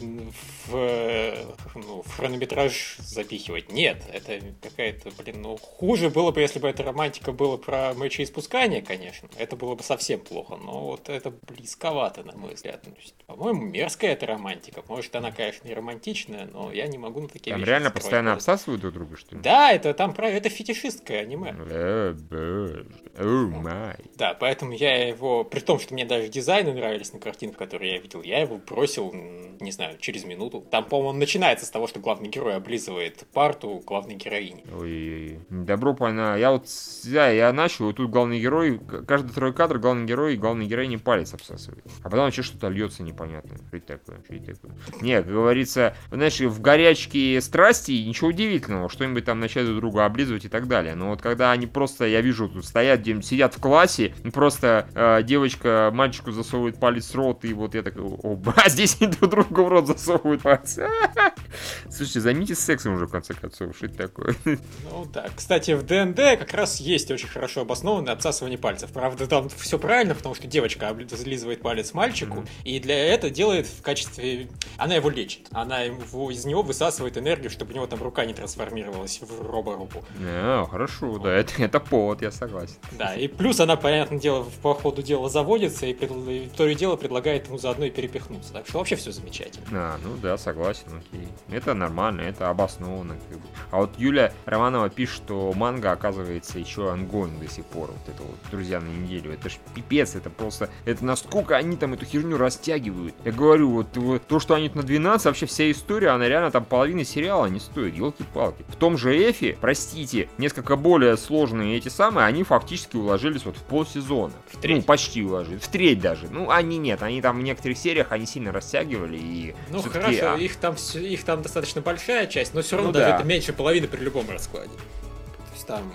в, ну, в хронометраж запихивать. Нет, это какая-то, блин, ну, хуже было бы, если бы эта романтика была про мочеиспускание, конечно. Это было бы совсем плохо, но вот это близковато, на мой взгляд. Ну, по-моему, мерзкая эта романтика. Может, она, конечно, не романтичная, но я не могу на такие там вещи реально постоянно обсасывают друг друга, что ли? Да, это там про это фетишистское аниме. О май. Да, поэтому я его, при том, что мне даже дизайны нравились на картинках, которые я видел, я его бросил, не знаю, через минуту. Там, по-моему, начинается с того, что главный герой облизывает парту главной героини. Ой, добро понятно. Я вот, да, я начал, и тут главный герой, каждый второй кадр главный герой и главный герой не палец обсасывает. А потом вообще что-то льется непонятно. Что это такое? Что это такое? Не, как говорится, знаешь, в горячке страсти ничего удивительного, что-нибудь там начать друг друга облизывать и так далее. Но вот когда они просто, я вижу, тут стоят, где сидят в классе, просто э, девочка мальчику засовывает палец в рот, и вот я такой, оба, здесь друг другу в рот засовывают палец. Слушайте, займитесь сексом уже, в конце концов, что это такое? Ну да, кстати, в ДНД как раз есть очень хорошо обоснованное обсасывание пальцев. Правда, там все правильно, потому что девочка зализывает палец мальчику, mm-hmm. и для этого делает в качестве... Она его лечит. Она его, из него высасывает энергию, чтобы у него там рука не трансформировалась в роборуку. А, хорошо, да, это, это повод, я согласен. Да, и плюс она, понятное дело, по ходу дела заводится, и, пред... и то и дело предлагает ему заодно и перепихнуться. Так что вообще все замечательно. А, ну да, согласен, окей. Это нормально, это обоснованно. Как бы. А вот Юля Романова пишет, что манга оказывается еще ангоин до сих пор. Вот это вот «Друзья на неделю». Это ж пипец, это просто... Это насколько они там эту херню растягивают. Я говорю, вот, вот то, что они на 12, вообще вся история, она реально там половины сериала не стоит. Елки-палки. В том же Эфи, простите, несколько более сложные эти самые, они фактически уложились вот в полсезона. В треть. Ну, почти уложились. В треть даже. Ну, они нет. Они там в некоторых сериях, они сильно растягивали и... Ну, хорошо, а... их, там, их там достаточно большая часть, но все равно ну, даже да. это меньше половины при любом раскладе. То есть там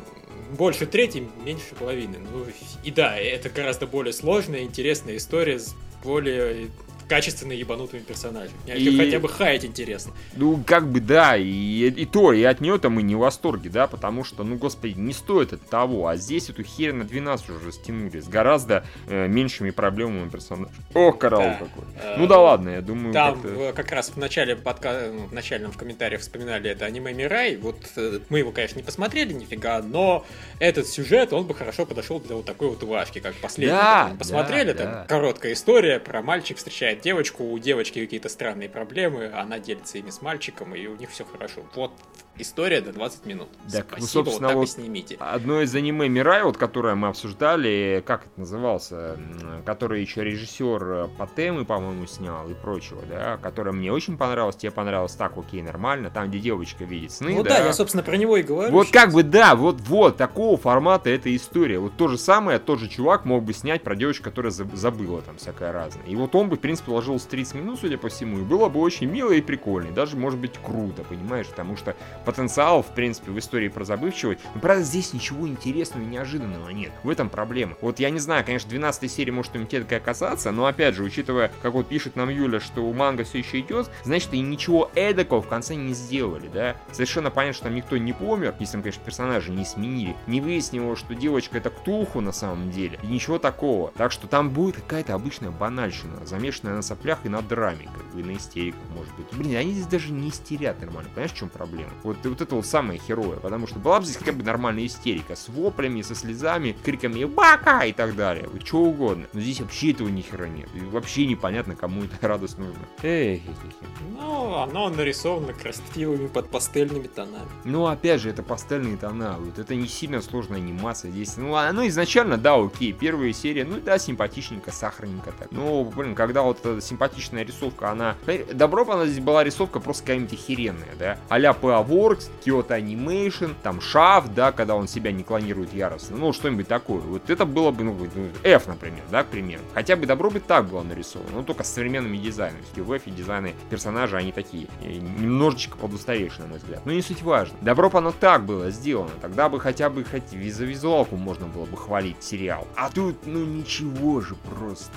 больше трети, меньше половины. Ну и да, это гораздо более сложная, интересная история с более качественно ебанутыми персонажами. И... Хотя бы хаять интересно. Ну, как бы да, и, и то, и от нее-то мы не в восторге, да, потому что, ну, господи, не стоит это того, а здесь эту херь на 12 уже стянули с гораздо э, меньшими проблемами персонажей. Ох, караул да. какой. Э, ну да ладно, я думаю... Там как, как раз в начале подка... Ну, в начальном в комментариях вспоминали это аниме Мирай, вот э, мы его, конечно, не посмотрели нифига, но этот сюжет, он бы хорошо подошел для вот такой вот лавки, как последний. Да, посмотрели, да, там да. короткая история про мальчик встречает встречает девочку, у девочки какие-то странные проблемы, она делится ими с мальчиком, и у них все хорошо. Вот история до 20 минут. Так, Спасибо, ну, собственно, вот, вот снимите. Одно из аниме Мирай, вот, которое мы обсуждали, как это назывался, который еще режиссер э, Патемы, по-моему, снял и прочего, да, которое мне очень понравилось, тебе понравилось, так, окей, нормально, там, где девочка видит сны, Ну да, да я, собственно, про него и говорю. Вот сейчас. как бы, да, вот, вот, такого формата эта история. Вот то же самое, тот же чувак мог бы снять про девочку, которая забыла там всякое разное. И вот он бы, в принципе, положил 30 минут, судя по всему, и было бы очень мило и прикольно, и даже, может быть, круто, понимаешь, потому что потенциал, в принципе, в истории про забывчивость, но, правда, здесь ничего интересного и неожиданного нет, в этом проблема. Вот я не знаю, конечно, 12 серии может что-нибудь эдакое оказаться, но, опять же, учитывая, как вот пишет нам Юля, что у манга все еще идет, значит, и ничего эдакого в конце не сделали, да? Совершенно понятно, что там никто не помер, если там, конечно, персонажи не сменили, не выяснилось, что девочка это Ктулху на самом деле, и ничего такого. Так что там будет какая-то обычная банальщина, замешанная на соплях и на драме, как бы, на истериках, может быть. Блин, они здесь даже не истерят нормально, понимаешь, в чем проблема? Вот, вот это вот самое херовое, потому что была бы здесь хотя бы нормальная истерика, с воплями, со слезами, криками «Бака!» и так далее, вот, что угодно. Но здесь вообще этого ни хера нет, и вообще непонятно, кому это радость нужно. Эй, ну, оно нарисовано красивыми под пастельными тонами. Ну, опять же, это пастельные тона, вот это не сильно сложная анимация здесь. Ну, оно изначально, да, окей, первая серия, ну да, симпатичненько, сахарненько так. Ну, блин, когда вот эта симпатичная рисовка, она... Добро она здесь была рисовка просто какая-нибудь охеренная, да? А-ля PA Kyoto Animation, там Шаф, да, когда он себя не клонирует яростно, ну, что-нибудь такое. Вот это было бы, ну, F, например, да, к примеру. Хотя бы добро бы так было нарисовано, ну, только с современными дизайнами. Все-таки в F дизайны персонажей, они такие, немножечко подустаревшие, на мой взгляд. Но не суть важно. Добро бы оно так было сделано, тогда бы хотя бы хоть за визуалку можно было бы хвалить сериал. А тут, ну, ничего же просто.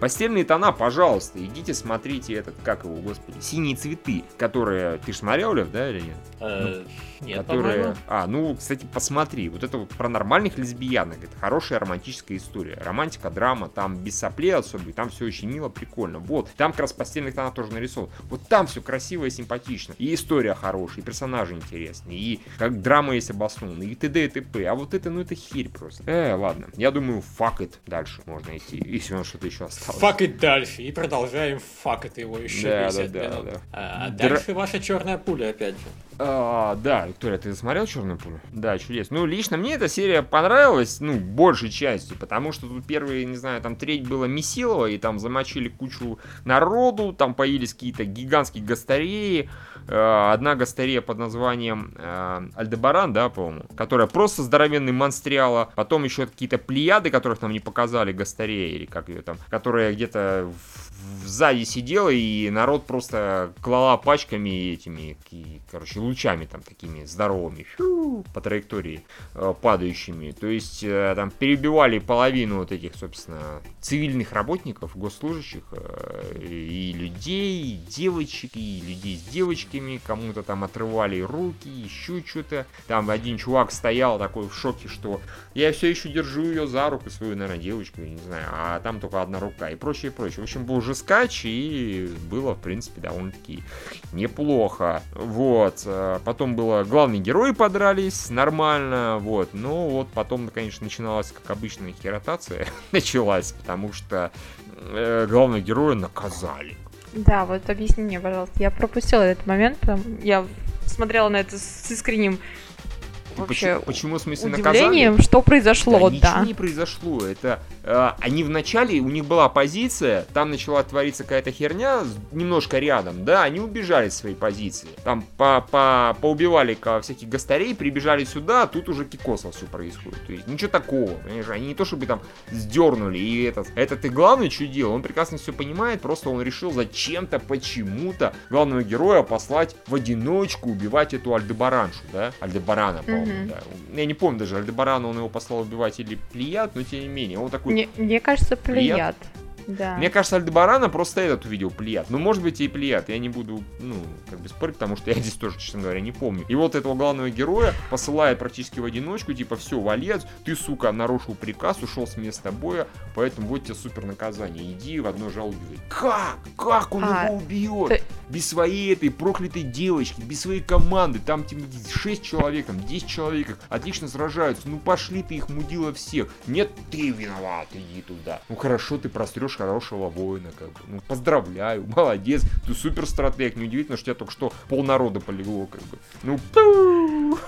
Постельные тона, пожалуйста, идите смотрите этот, как его, господи, синие цветы, которые... Ты же смотрел, Лев, да, или нет? Э, нет, которые... А, ну, кстати, посмотри. Вот это вот про нормальных лесбиянок. Это хорошая романтическая история. Романтика, драма, там без соплей особо, там все очень мило, прикольно. Вот, там как раз постельных тонах тоже нарисован. Вот там все красиво и симпатично. И история хорошая, и персонажи интересные, и как драма есть обоснованная, и т.д. и т.п. А вот это, ну, это херь просто. Э, ладно. Я думаю, fuck it. Дальше можно идти, если у нас что-то еще осталось. Fuck it дальше. И продолжаем it его еще да, да, да, да. А, Др... дальше ваша черная пуля, опять же. А, да, Виктория, ты смотрел Черную пулю? Да, чудесно. Ну, лично мне эта серия понравилась, ну, большей частью, потому что тут первые, не знаю, там треть было Месилова, и там замочили кучу народу, там появились какие-то гигантские гастареи, одна гастарея под названием э, Альдебаран, да, по-моему, которая просто здоровенный монстриала, потом еще какие-то плеяды, которых нам не показали, гастарея, или как ее там, которая где-то сзади сидела, и народ просто клала пачками этими, короче, лучами там такими здоровыми, фью, по траектории э, падающими. То есть э, там перебивали половину вот этих, собственно, цивильных работников, госслужащих, э, и людей, и девочек, и людей с девочками, кому-то там отрывали руки, еще что-то. Там один чувак стоял такой в шоке, что я все еще держу ее за руку, свою, наверное, девочку, я не знаю, а там только одна рука, и прочее, прочее. В общем, был уже скач, и было, в принципе, довольно-таки неплохо. Вот. Э, потом было, главные герои подрались, нормально, вот. Но вот потом, конечно, начиналась, как обычно, их ротация началась, потому что э, главного героя наказали. Да, вот объясни мне, пожалуйста. Я пропустила этот момент, я смотрела на это с искренним вообще почему, почему в смысле удивлением, наказали? что произошло, да. да. Ничего не произошло. Это э, они вначале у них была позиция, там начала твориться какая-то херня немножко рядом, да, они убежали с своей позиции. Там по, по, поубивали всяких гостарей, прибежали сюда, а тут уже кикосно все происходит. То есть ничего такого, понимаешь? Они не то чтобы там сдернули, и этот, этот и главный что делал, он прекрасно все понимает, просто он решил зачем-то, почему-то главного героя послать в одиночку убивать эту Альдебараншу, да, Альдебарана, по да. Я не помню даже, Альдебарана он его послал убивать или Плият, но тем не менее, он такой... Мне, мне кажется, Плият. Да. Мне кажется, Альдебарана просто этот увидел Плият. Ну, может быть, и Плият. Я не буду, ну, как бы спорить, потому что я здесь тоже, честно говоря, не помню. И вот этого главного героя посылает практически в одиночку, типа, все, валец, ты, сука, нарушил приказ, ушел с места боя, поэтому вот тебе супер наказание. Иди в одно жало убивай. Как? Как он а, его убьет? Ты... Без своей этой проклятой девочки, без своей команды. Там типа 6 человек, там 10 человек отлично сражаются. Ну пошли ты их мудила всех. Нет, ты виноват, иди туда. Ну хорошо, ты прострешь найдешь хорошего воина, как бы. Ну, поздравляю, молодец, ты супер стратег, неудивительно, что тебя только что полнарода полегло, как бы. Ну,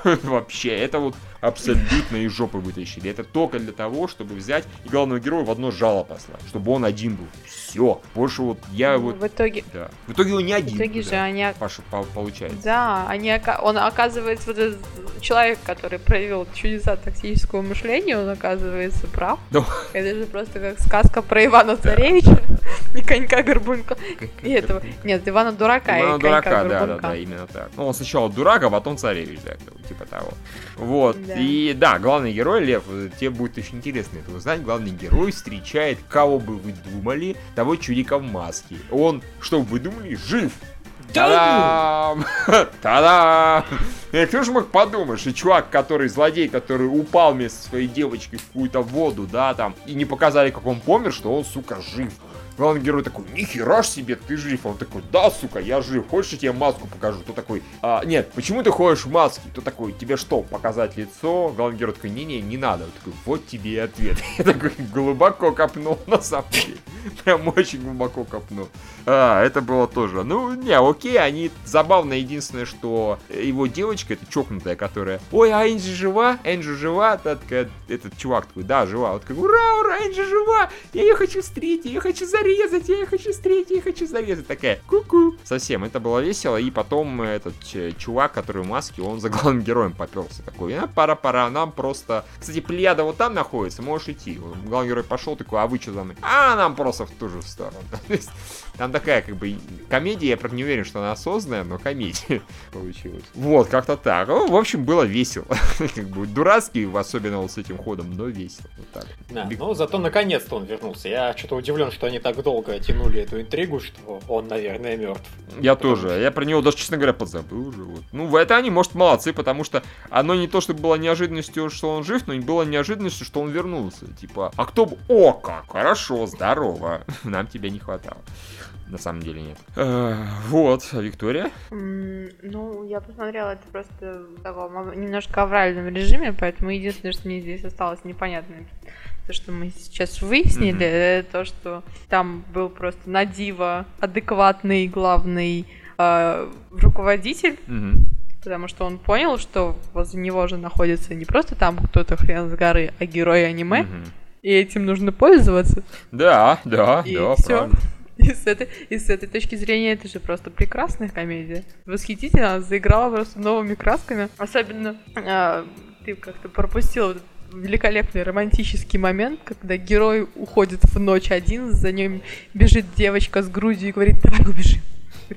вообще, это вот абсолютно из жопы вытащили. Это только для того, чтобы взять и главного героя в одно жало послать, чтобы он один был. Все. Больше вот я ну, вот... В итоге... Да. В итоге он не один. В итоге да, же они... Паша, получается. Да, они, он оказывается вот этот человек, который проявил чудеса токсического мышления, он оказывается прав. Да. Это же просто как сказка про Ивана Царевича и конька Горбунка. И этого... Нет, Ивана Дурака Ивана и Дурака, да, да, да, именно так. Ну, он сначала дурак, а потом царевич, да, типа того. Вот. Да. И да, главный герой, Лев, тебе будет очень интересно это узнать. Главный герой встречает, кого бы вы думали, того чудика в маске. Он, что бы вы думали, жив. Та-дам! Та-дам! И кто же мог подумать, что чувак, который злодей, который упал вместе со своей девочкой в какую-то воду, да, там, и не показали, как он помер, что он, сука, жив. Главный герой такой, нихера себе, ты жив. Он такой, да, сука, я жив. Хочешь, я тебе маску покажу? То такой, а, нет, почему ты ходишь в маске? То такой, тебе что, показать лицо? Главный герой такой, не-не, не надо. Он такой, вот тебе и ответ. Я такой глубоко копнул, на самом деле. Прям очень глубоко копнул. А, это было тоже. Ну, не, окей, они забавно. Единственное, что его девочка, это чокнутая, которая, ой, а Энджи жива? Энджи жива? Та, этот чувак такой, да, жива. Вот такой, ура, ура, Энджи жива! Я ее хочу встретить, я хочу зарезать я хочу встретить, я хочу зарезать. Такая, ку-ку. Совсем, это было весело. И потом этот чувак, который в маске, он за главным героем поперся. Такой, а, пора-пора, нам просто... Кстати, Плеяда вот там находится, можешь идти. Главный герой пошел, такой, а вы что за мной? А, нам просто в ту же сторону. Там такая, как бы, комедия, я, правда, не уверен, что она осознанная, но комедия получилась. Вот, как-то так. Ну, в общем, было весело. как бы, дурацкий, особенно вот с этим ходом, но весело. Вот так. Да, ну, зато наконец-то он вернулся. Я что-то удивлен, что они так долго тянули эту интригу, что он, наверное, мертв. Я потому тоже. Что... Я про него даже, честно говоря, подзабыл уже. Вот. Ну, в это они, может, молодцы, потому что оно не то, что было неожиданностью, что он жив, но было неожиданностью, что он вернулся. Типа, а кто бы... О, как! Хорошо, здорово. Нам тебя не хватало на самом деле нет. Э, вот, а Виктория? ну, я посмотрела это просто в таком немножко авральном режиме, поэтому единственное, что мне здесь осталось непонятно, то, что мы сейчас выяснили, mm-hmm. то, что там был просто на диво адекватный главный э, руководитель. Mm-hmm Потому что он понял, что возле него же находится не просто там кто-то хрен с горы, а герой аниме, Мгм. и этим нужно пользоваться. Да, да, И да, всё. правда. И с, этой, и с этой точки зрения это же просто прекрасная комедия. Восхитительно, она заиграла просто новыми красками. Особенно а, ты как-то пропустил великолепный романтический момент, когда герой уходит в ночь один, за ним бежит девочка с грудью и говорит, давай убежим.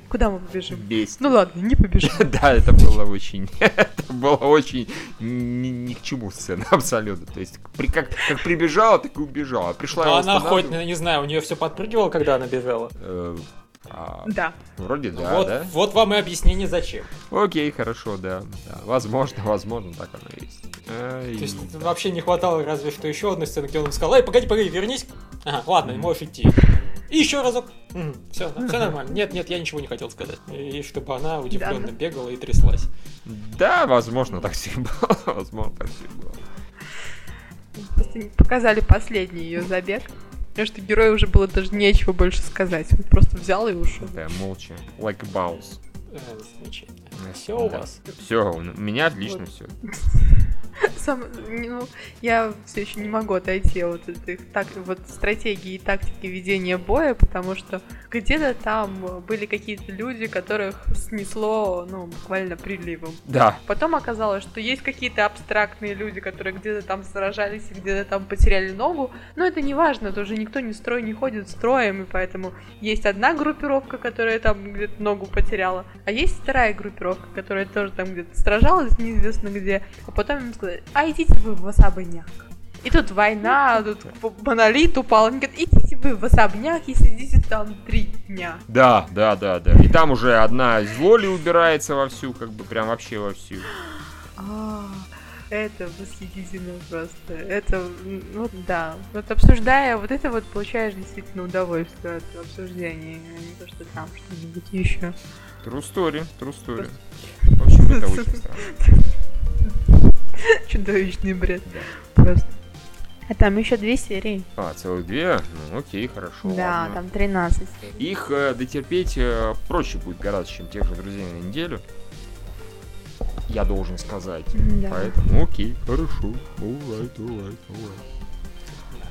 Куда мы побежим? Бесит. Ну ладно, не побежим. Да, это было очень, это было очень ни, к чему сцена абсолютно. То есть при, как, как прибежала, так и убежала. Пришла Ну, его она хоть, не знаю, у нее все подпрыгивало, когда она бежала. А, Да. вроде да, вот, да. вот вам и объяснение зачем. Окей, хорошо, да, да. Возможно, возможно, так оно и есть. Ай, То есть да. вообще не хватало разве что еще одной сцены, где он им сказал, эй, погоди, погоди, вернись. Ага, ладно, можешь идти. И еще разок. все, все нормально. Нет, нет, я ничего не хотел сказать. И чтобы она удивленно Да. бегала и тряслась. Да, возможно, так все было. Возможно, так все было. Просто показали последний ее забег. Потому что герою уже было даже нечего больше сказать. Он просто взял и ушел. Да, молча. Like a bounce. Замечательно. Все у вас. Все, у меня отлично все. Сам, ну, я все еще не могу отойти от этой так, вот стратегии и тактики ведения боя, потому что где-то там были какие-то люди, которых снесло, ну, буквально приливом. Да, Потом оказалось, что есть какие-то абстрактные люди, которые где-то там сражались и где-то там потеряли ногу. Но это не важно, тоже никто не строй не ходит строем, и поэтому есть одна группировка, которая там где-то ногу потеряла, а есть вторая группировка, которая тоже там где-то сражалась, неизвестно где, а потом им сказали, а идите вы в особняк. И тут война, тут монолит упал. Они говорят, идите вы в особняк и сидите там три дня. да, да, да, да. И там уже одна из воли убирается вовсю, как бы прям вообще вовсю. А, это восхитительно просто. Это, вот да. Вот обсуждая, вот это вот получаешь действительно удовольствие от обсуждения, а не то, что там что-нибудь еще. True story, true story. В общем, это очень странно. Чудовищный бред. Просто. А там еще две серии. А, целых две? Ну, окей, хорошо. да, ладно. там 13 серий. Их э, дотерпеть э, проще будет гораздо, чем тех же друзей на неделю. Я должен сказать. Да. Поэтому окей, хорошо. Alright, alright, alright.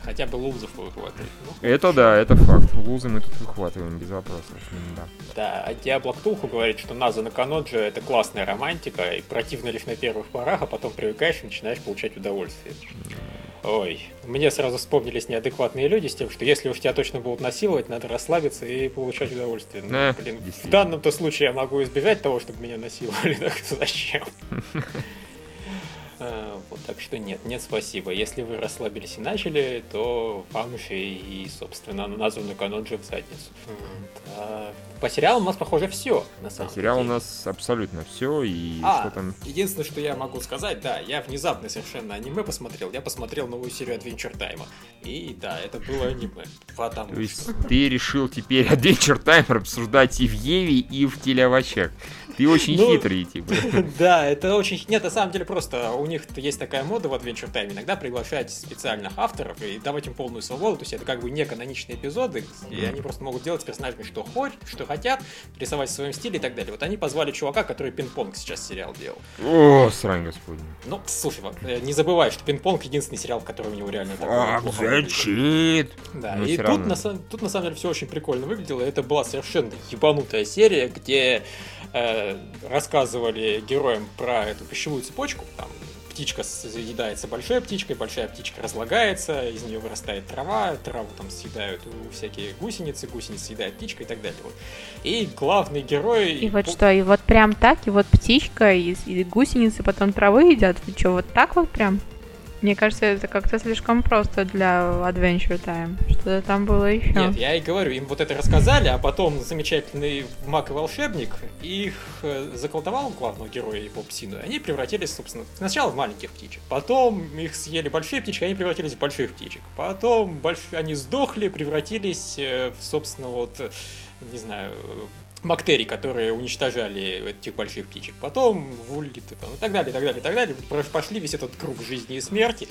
Хотя бы лузов выхватывать. Ну, Это да, это факт. Лузы мы тут выхватываем без вопросов. Да. Да, а Диабло Ктулху говорит, что Наза на Каноджи это классная романтика, и противно лишь на первых порах, а потом привыкаешь и начинаешь получать удовольствие. Ой, мне сразу вспомнились неадекватные люди с тем, что если уж тебя точно будут насиловать, надо расслабиться и получать удовольствие. Ну, блин, в данном-то случае я могу избежать того, чтобы меня насиловали, так зачем? А, Вот, так что нет, нет, спасибо. Если вы расслабились и начали, то вам еще и, собственно, названный канонджи в задницу. А, По сериалам у нас, похоже, все, на самом Сериал у деле. нас абсолютно все, и А, что там... единственное, что я могу сказать, да, я внезапно совершенно аниме посмотрел. Я посмотрел новую серию Adventure Time. И да, это было аниме. Потому То есть что... ты решил теперь Adventure Time обсуждать и в Еве, и в телеовощах. Ты очень Ну, хитрый, типа. Да, это очень... Нет, на самом деле просто у них есть такая мода в Adventure Time. Иногда приглашать специальных авторов и давать им полную свободу. То есть это как бы не каноничные эпизоды, и они просто могут делать с персонажами что хотят, что хотят, рисовать в своем стиле и так далее. Вот они позвали чувака, который пинг-понг сейчас сериал делал. О, срань господня. Ну, слушай, вот, э, не забывай, что пинг-понг единственный сериал, в котором у него реально выглядит. зачит! Да, Но и тут на, тут на самом деле все очень прикольно выглядело. Это была совершенно ебанутая серия, где э, рассказывали героям про эту пищевую цепочку. Там птичка съедается большой птичкой, большая птичка разлагается, из нее вырастает трава, траву там съедают всякие гусеницы, гусеницы съедают птичка и так далее. Вот. И главный герой... И вот что, и вот прям так, и вот птичка, и, и гусеницы потом травы едят. Вы что, вот так вот прям? Мне кажется, это как-то слишком просто для Adventure Time. Что-то там было еще. Нет, я и говорю, им вот это рассказали, а потом замечательный маг и волшебник их э, заколдовал главного героя его псину, и они превратились, собственно, сначала в маленьких птичек, потом их съели большие птички, они превратились в больших птичек, потом больш- они сдохли, превратились э, в, собственно, вот, э, не знаю, бактерий, которые уничтожали этих больших птичек. Потом в улиты, там, и так далее, и так далее, и так далее. Пошли весь этот круг жизни и смерти.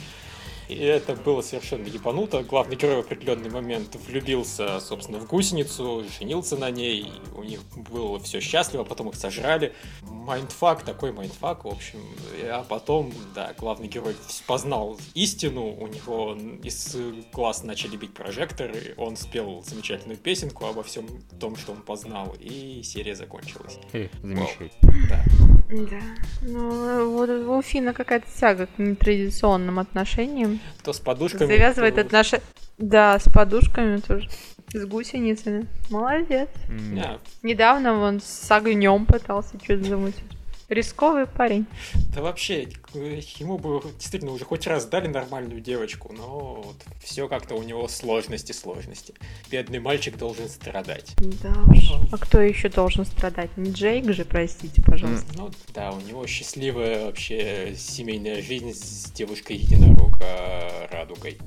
И это было совершенно ебануто. Главный герой в определенный момент влюбился, собственно, в гусеницу, женился на ней, у них было все счастливо, потом их сожрали. Mindfuck, такой mindfuck, в общем. А потом, да, главный герой познал истину, у него из глаз начали бить прожекторы, он спел замечательную песенку обо всем том, что он познал, и серия закончилась. Эй, замечательно. Да. Да. Ну, вот у Фина какая-то тяга к нетрадиционным отношениям. То с подушками. Завязывает то- отношения. Да, с подушками тоже. С гусеницами. Молодец. Да, Недавно он с огнем пытался что-то замутить. Рисковый парень. Да вообще, ему бы действительно уже хоть раз дали нормальную девочку, но вот все как-то у него сложности, сложности. Бедный мальчик должен страдать. Да уж. А кто еще должен страдать? Не Джейк же, простите, пожалуйста. Ну да, у него счастливая вообще семейная жизнь с девушкой-единорога Радугой.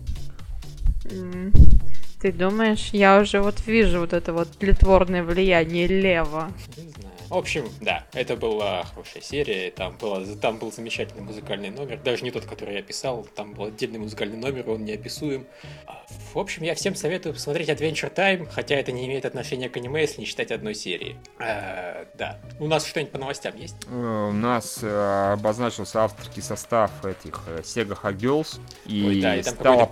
М. Ты думаешь, я уже вот вижу вот это вот тлетворное влияние лева. Не знаю. В общем, да, это была хорошая серия, там, было, там был замечательный музыкальный номер, даже не тот, который я писал, там был отдельный музыкальный номер, он неописуем. В общем, я всем советую посмотреть Adventure Time, хотя это не имеет отношения к аниме, если не считать одной серии. Э, да. У нас что-нибудь по новостям есть? Э, У нас э, обозначился авторский состав этих э, Sega Hot Girls, и, Ой, да, и стало,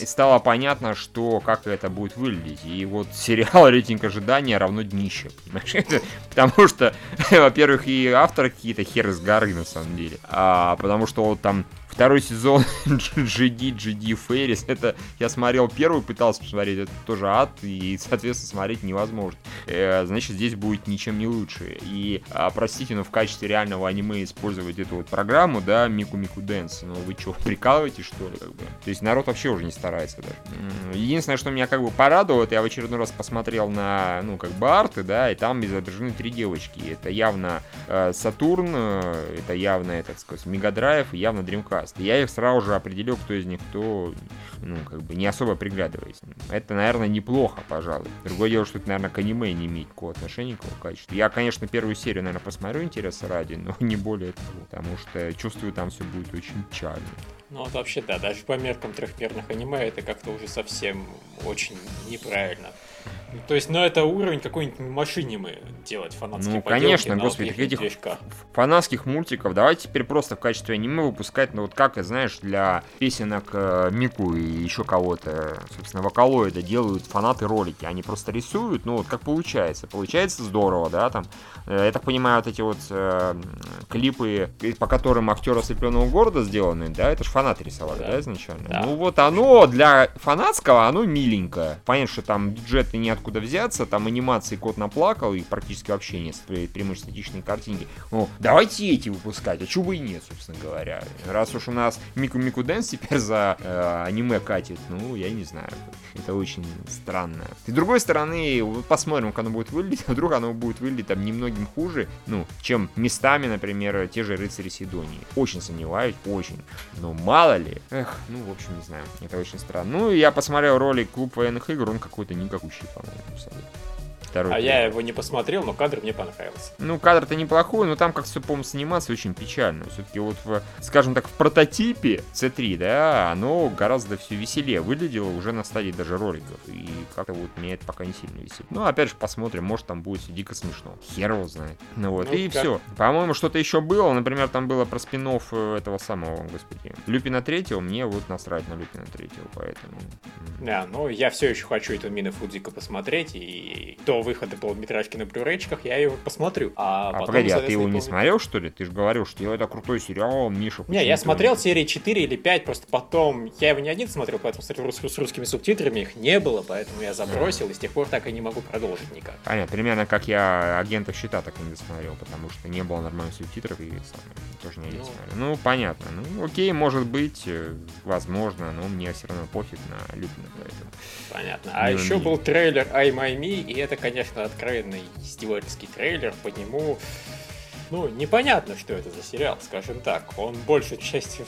и стало понятно, что как это будет выглядеть. И вот сериал рейтинг ожидания равно днище, понимаешь? Потому что, во-первых, и авторы какие-то хер из горы, на самом деле. А, потому что вот там второй сезон GD, GD Феррис, это я смотрел первый, пытался посмотреть, это тоже ад, и, соответственно, смотреть невозможно. Э, значит, здесь будет ничем не лучше. И, а, простите, но в качестве реального аниме использовать эту вот программу, да, Мику Мику Дэнс, ну вы что, прикалываетесь, что ли, как бы? То есть народ вообще уже не старается даже. Единственное, что меня как бы порадовало, я в очередной раз посмотрел на, ну, как бы арты, да, и там изображены три девочки. Это явно э, Сатурн, э, это явно, так сказать, Мегадрайв и явно Dreamcast. И я их сразу же определил, кто из них кто, ну, как бы не особо приглядываясь. Это, наверное, неплохо, пожалуй. Другое дело, что это, наверное, к аниме не имеет никакого отношения, никакого качества. Я, конечно, первую серию, наверное, посмотрю интереса ради, но не более того, потому что чувствую, там все будет очень печально. Ну вот вообще, да, даже по меркам трехмерных аниме это как-то уже совсем очень неправильно. То есть, ну это уровень какой-нибудь машинимы делать фанатские Ну, конечно, господи, вот их этих фанатских мультиков давайте теперь просто в качестве аниме выпускать, ну вот как, знаешь, для песенок э, Мику и еще кого-то, собственно, вокалоида делают фанаты ролики, они просто рисуют, ну вот как получается, получается здорово, да, там, Э, я так понимаю, вот эти вот э, клипы, э, по которым актеры ослепленного города сделаны, да, это же фанаты рисовали, да, Да. изначально? Да. Ну вот оно для фанатского, оно миленькое. Понятно, что там бюджета неоткуда взяться, там анимации кот наплакал, и практически вообще нет преимущественно статичной картинки. Ну, давайте эти выпускать, а чего бы и нет, собственно говоря. Раз уж у нас Мику Мику Дэнс теперь за э, аниме катит, ну, я не знаю. Это очень странно. И с другой стороны, посмотрим, как оно будет выглядеть. А Вдруг оно будет выглядеть там немногим хуже, ну, чем местами, например, те же рыцари Сидонии. Очень сомневаюсь, очень. Но мало ли. Эх, ну, в общем, не знаю. Это очень странно. Ну, я посмотрел ролик Клуб военных игр, он какой-то никакущий, по-моему, абсолютно. Второй А трейлер. я его не посмотрел, но кадр мне понравился. Ну, кадр-то неплохой, но там, как все, по-моему, с анимацией очень печально. Все-таки вот, в, скажем так, в прототипе C3, да, оно гораздо все веселее выглядело уже на стадии даже роликов. И как-то вот меня это пока не сильно веселит. Ну, опять же, посмотрим, может там будет всё дико смешно. Хер его знает. Ну вот, Ну, и как- все. По-моему, что-то еще было. Например, там было про спин этого самого, господи, Люпина третьего. Мне вот насрать на Люпина третьего, поэтому... Да, но я все еще хочу этого Мина Фудзика посмотреть, и до выхода полнометражки на блюрейчиках я его посмотрю. А, А, потом, погоди, а ты его не смотрел, что ли? Ты же говорил, что это крутой сериал, Миша. Не, я смотрел серии 4 или 5, просто потом я его не один смотрел, поэтому смотрел рус- с русскими субтитрами, их не было, поэтому я забросил, и с тех пор так и не могу продолжить никак. Понятно, примерно как я агентов щита так и не досмотрел, потому что не было нормальных субтитров и самое, тоже не Ну. смотрел. Ну, понятно. Ну, окей, может быть, э, возможно, но мне все равно пофиг на Люпина, поэтому. Понятно. А Ну, еще не. был трейлер I My Me, и это, конечно, откровенный издевательский трейлер, по нему ну, непонятно, что это за сериал, скажем так. Он большую часть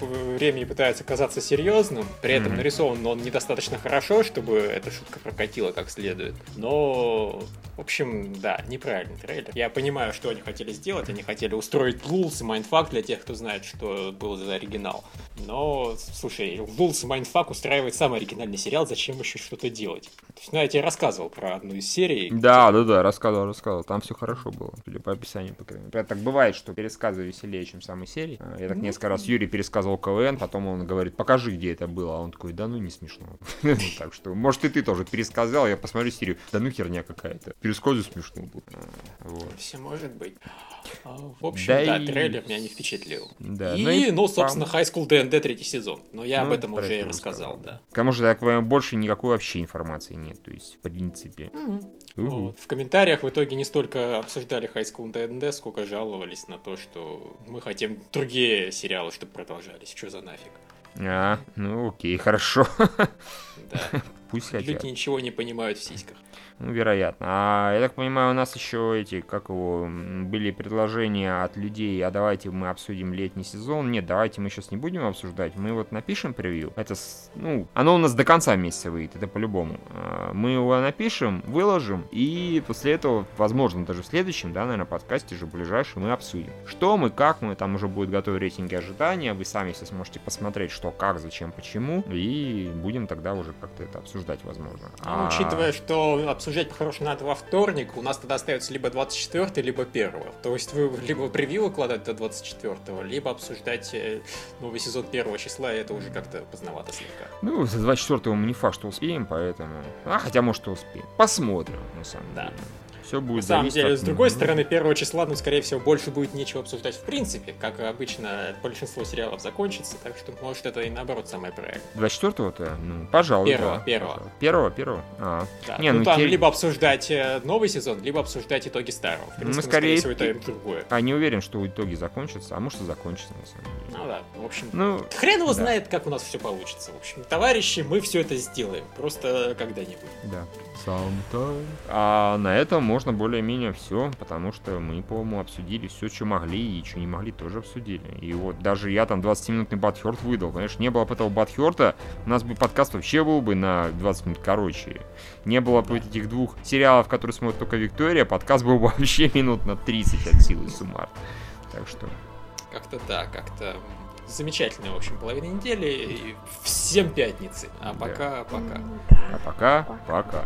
времени пытается казаться серьезным, при этом mm-hmm. нарисован он недостаточно хорошо, чтобы эта шутка прокатила как следует. Но, в общем, да, неправильный трейлер. Я понимаю, что они хотели сделать. Они хотели устроить lulz и mindfuck для тех, кто знает, что был за оригинал. Но, слушай, lulz и mindfuck устраивает самый оригинальный сериал, зачем еще что-то делать? То есть, ну, я тебе рассказывал про одну из серий. Да, да, да, рассказывал, рассказывал. Там все хорошо было, судя по описанию, по мере. Так бывает, что пересказы веселее, чем самой серии. А, я так ну, несколько раз Юрий пересказывал КВН, потом он говорит, покажи, где это было. А он такой, да ну не смешно. Так что, может, и ты тоже пересказал, я посмотрю серию. Да ну херня какая-то. Пересказы смешно будет. Все может быть. А, в общем, да, да и... трейлер меня не впечатлил. Да, и, ну, и, ну, собственно, High School DND третий сезон. Но я ну, об этом уже и рассказал, да. Потому что так больше никакой вообще информации нет. То есть, в принципе. Mm-hmm. Вот. В комментариях в итоге не столько обсуждали High School DND, сколько жаловались на то, что мы хотим другие сериалы, чтобы продолжались. Что за нафиг? А, ну окей, хорошо. Да. Пусть хотят. Люди ничего не понимают в сиськах. Ну, вероятно. А я так понимаю, у нас еще эти, как его, были предложения от людей, а давайте мы обсудим летний сезон. Нет, давайте мы сейчас не будем обсуждать. Мы вот напишем превью. Это, ну, оно у нас до конца месяца выйдет, это по-любому. А, мы его напишем, выложим, и после этого, возможно, даже в следующем, да, наверное, подкасте же ближайшем мы обсудим. Что мы, как мы, там уже будет готовы рейтинги ожидания, вы сами если сможете посмотреть, что, как, зачем, почему, и будем тогда уже как-то это обсуждать, возможно. А, а... учитывая, что обсуждать по-хорошему надо во вторник, у нас тогда остается либо 24 либо 1 То есть вы либо превью выкладывать до 24 либо обсуждать э, новый сезон 1 числа, и это уже как-то поздновато слегка. Ну, за 24 мы не факт, что успеем, поэтому... А, хотя, может, и успеем. Посмотрим, на самом да. деле все будет На самом деле, от... с другой стороны, первого числа, ну, скорее всего, больше будет нечего обсуждать в принципе, как обычно большинство сериалов закончится, так что, может, это и наоборот самое правильное. 24-го-то? Ну, пожалуй, Первого, да. первого. Первого, первого? А. Да. Не, ну, ну там те... либо обсуждать э, новый сезон, либо обсуждать итоги старого. В принципе, Мы, скорее, скорее всего, это и другое. А не уверен, что итоги закончатся, а может и закончатся, на самом деле. Ну да, в общем, ну, хрен его да. знает, как у нас все получится. В общем, товарищи, мы все это сделаем, просто когда-нибудь. Да. Sometime. А на этом можно более-менее все, потому что мы, по-моему, обсудили все, что могли, и что не могли, тоже обсудили. И вот даже я там 20-минутный батхерт выдал. Конечно, не было бы этого батхерта, у нас бы подкаст вообще был бы на 20 минут короче. Не было бы этих двух сериалов, которые смотрит только Виктория, подкаст был бы вообще минут на 30 от силы суммар. Так что... Как-то да, как-то замечательная, в общем, половина недели. И всем пятницы. А пока, да. пока. А пока, пока.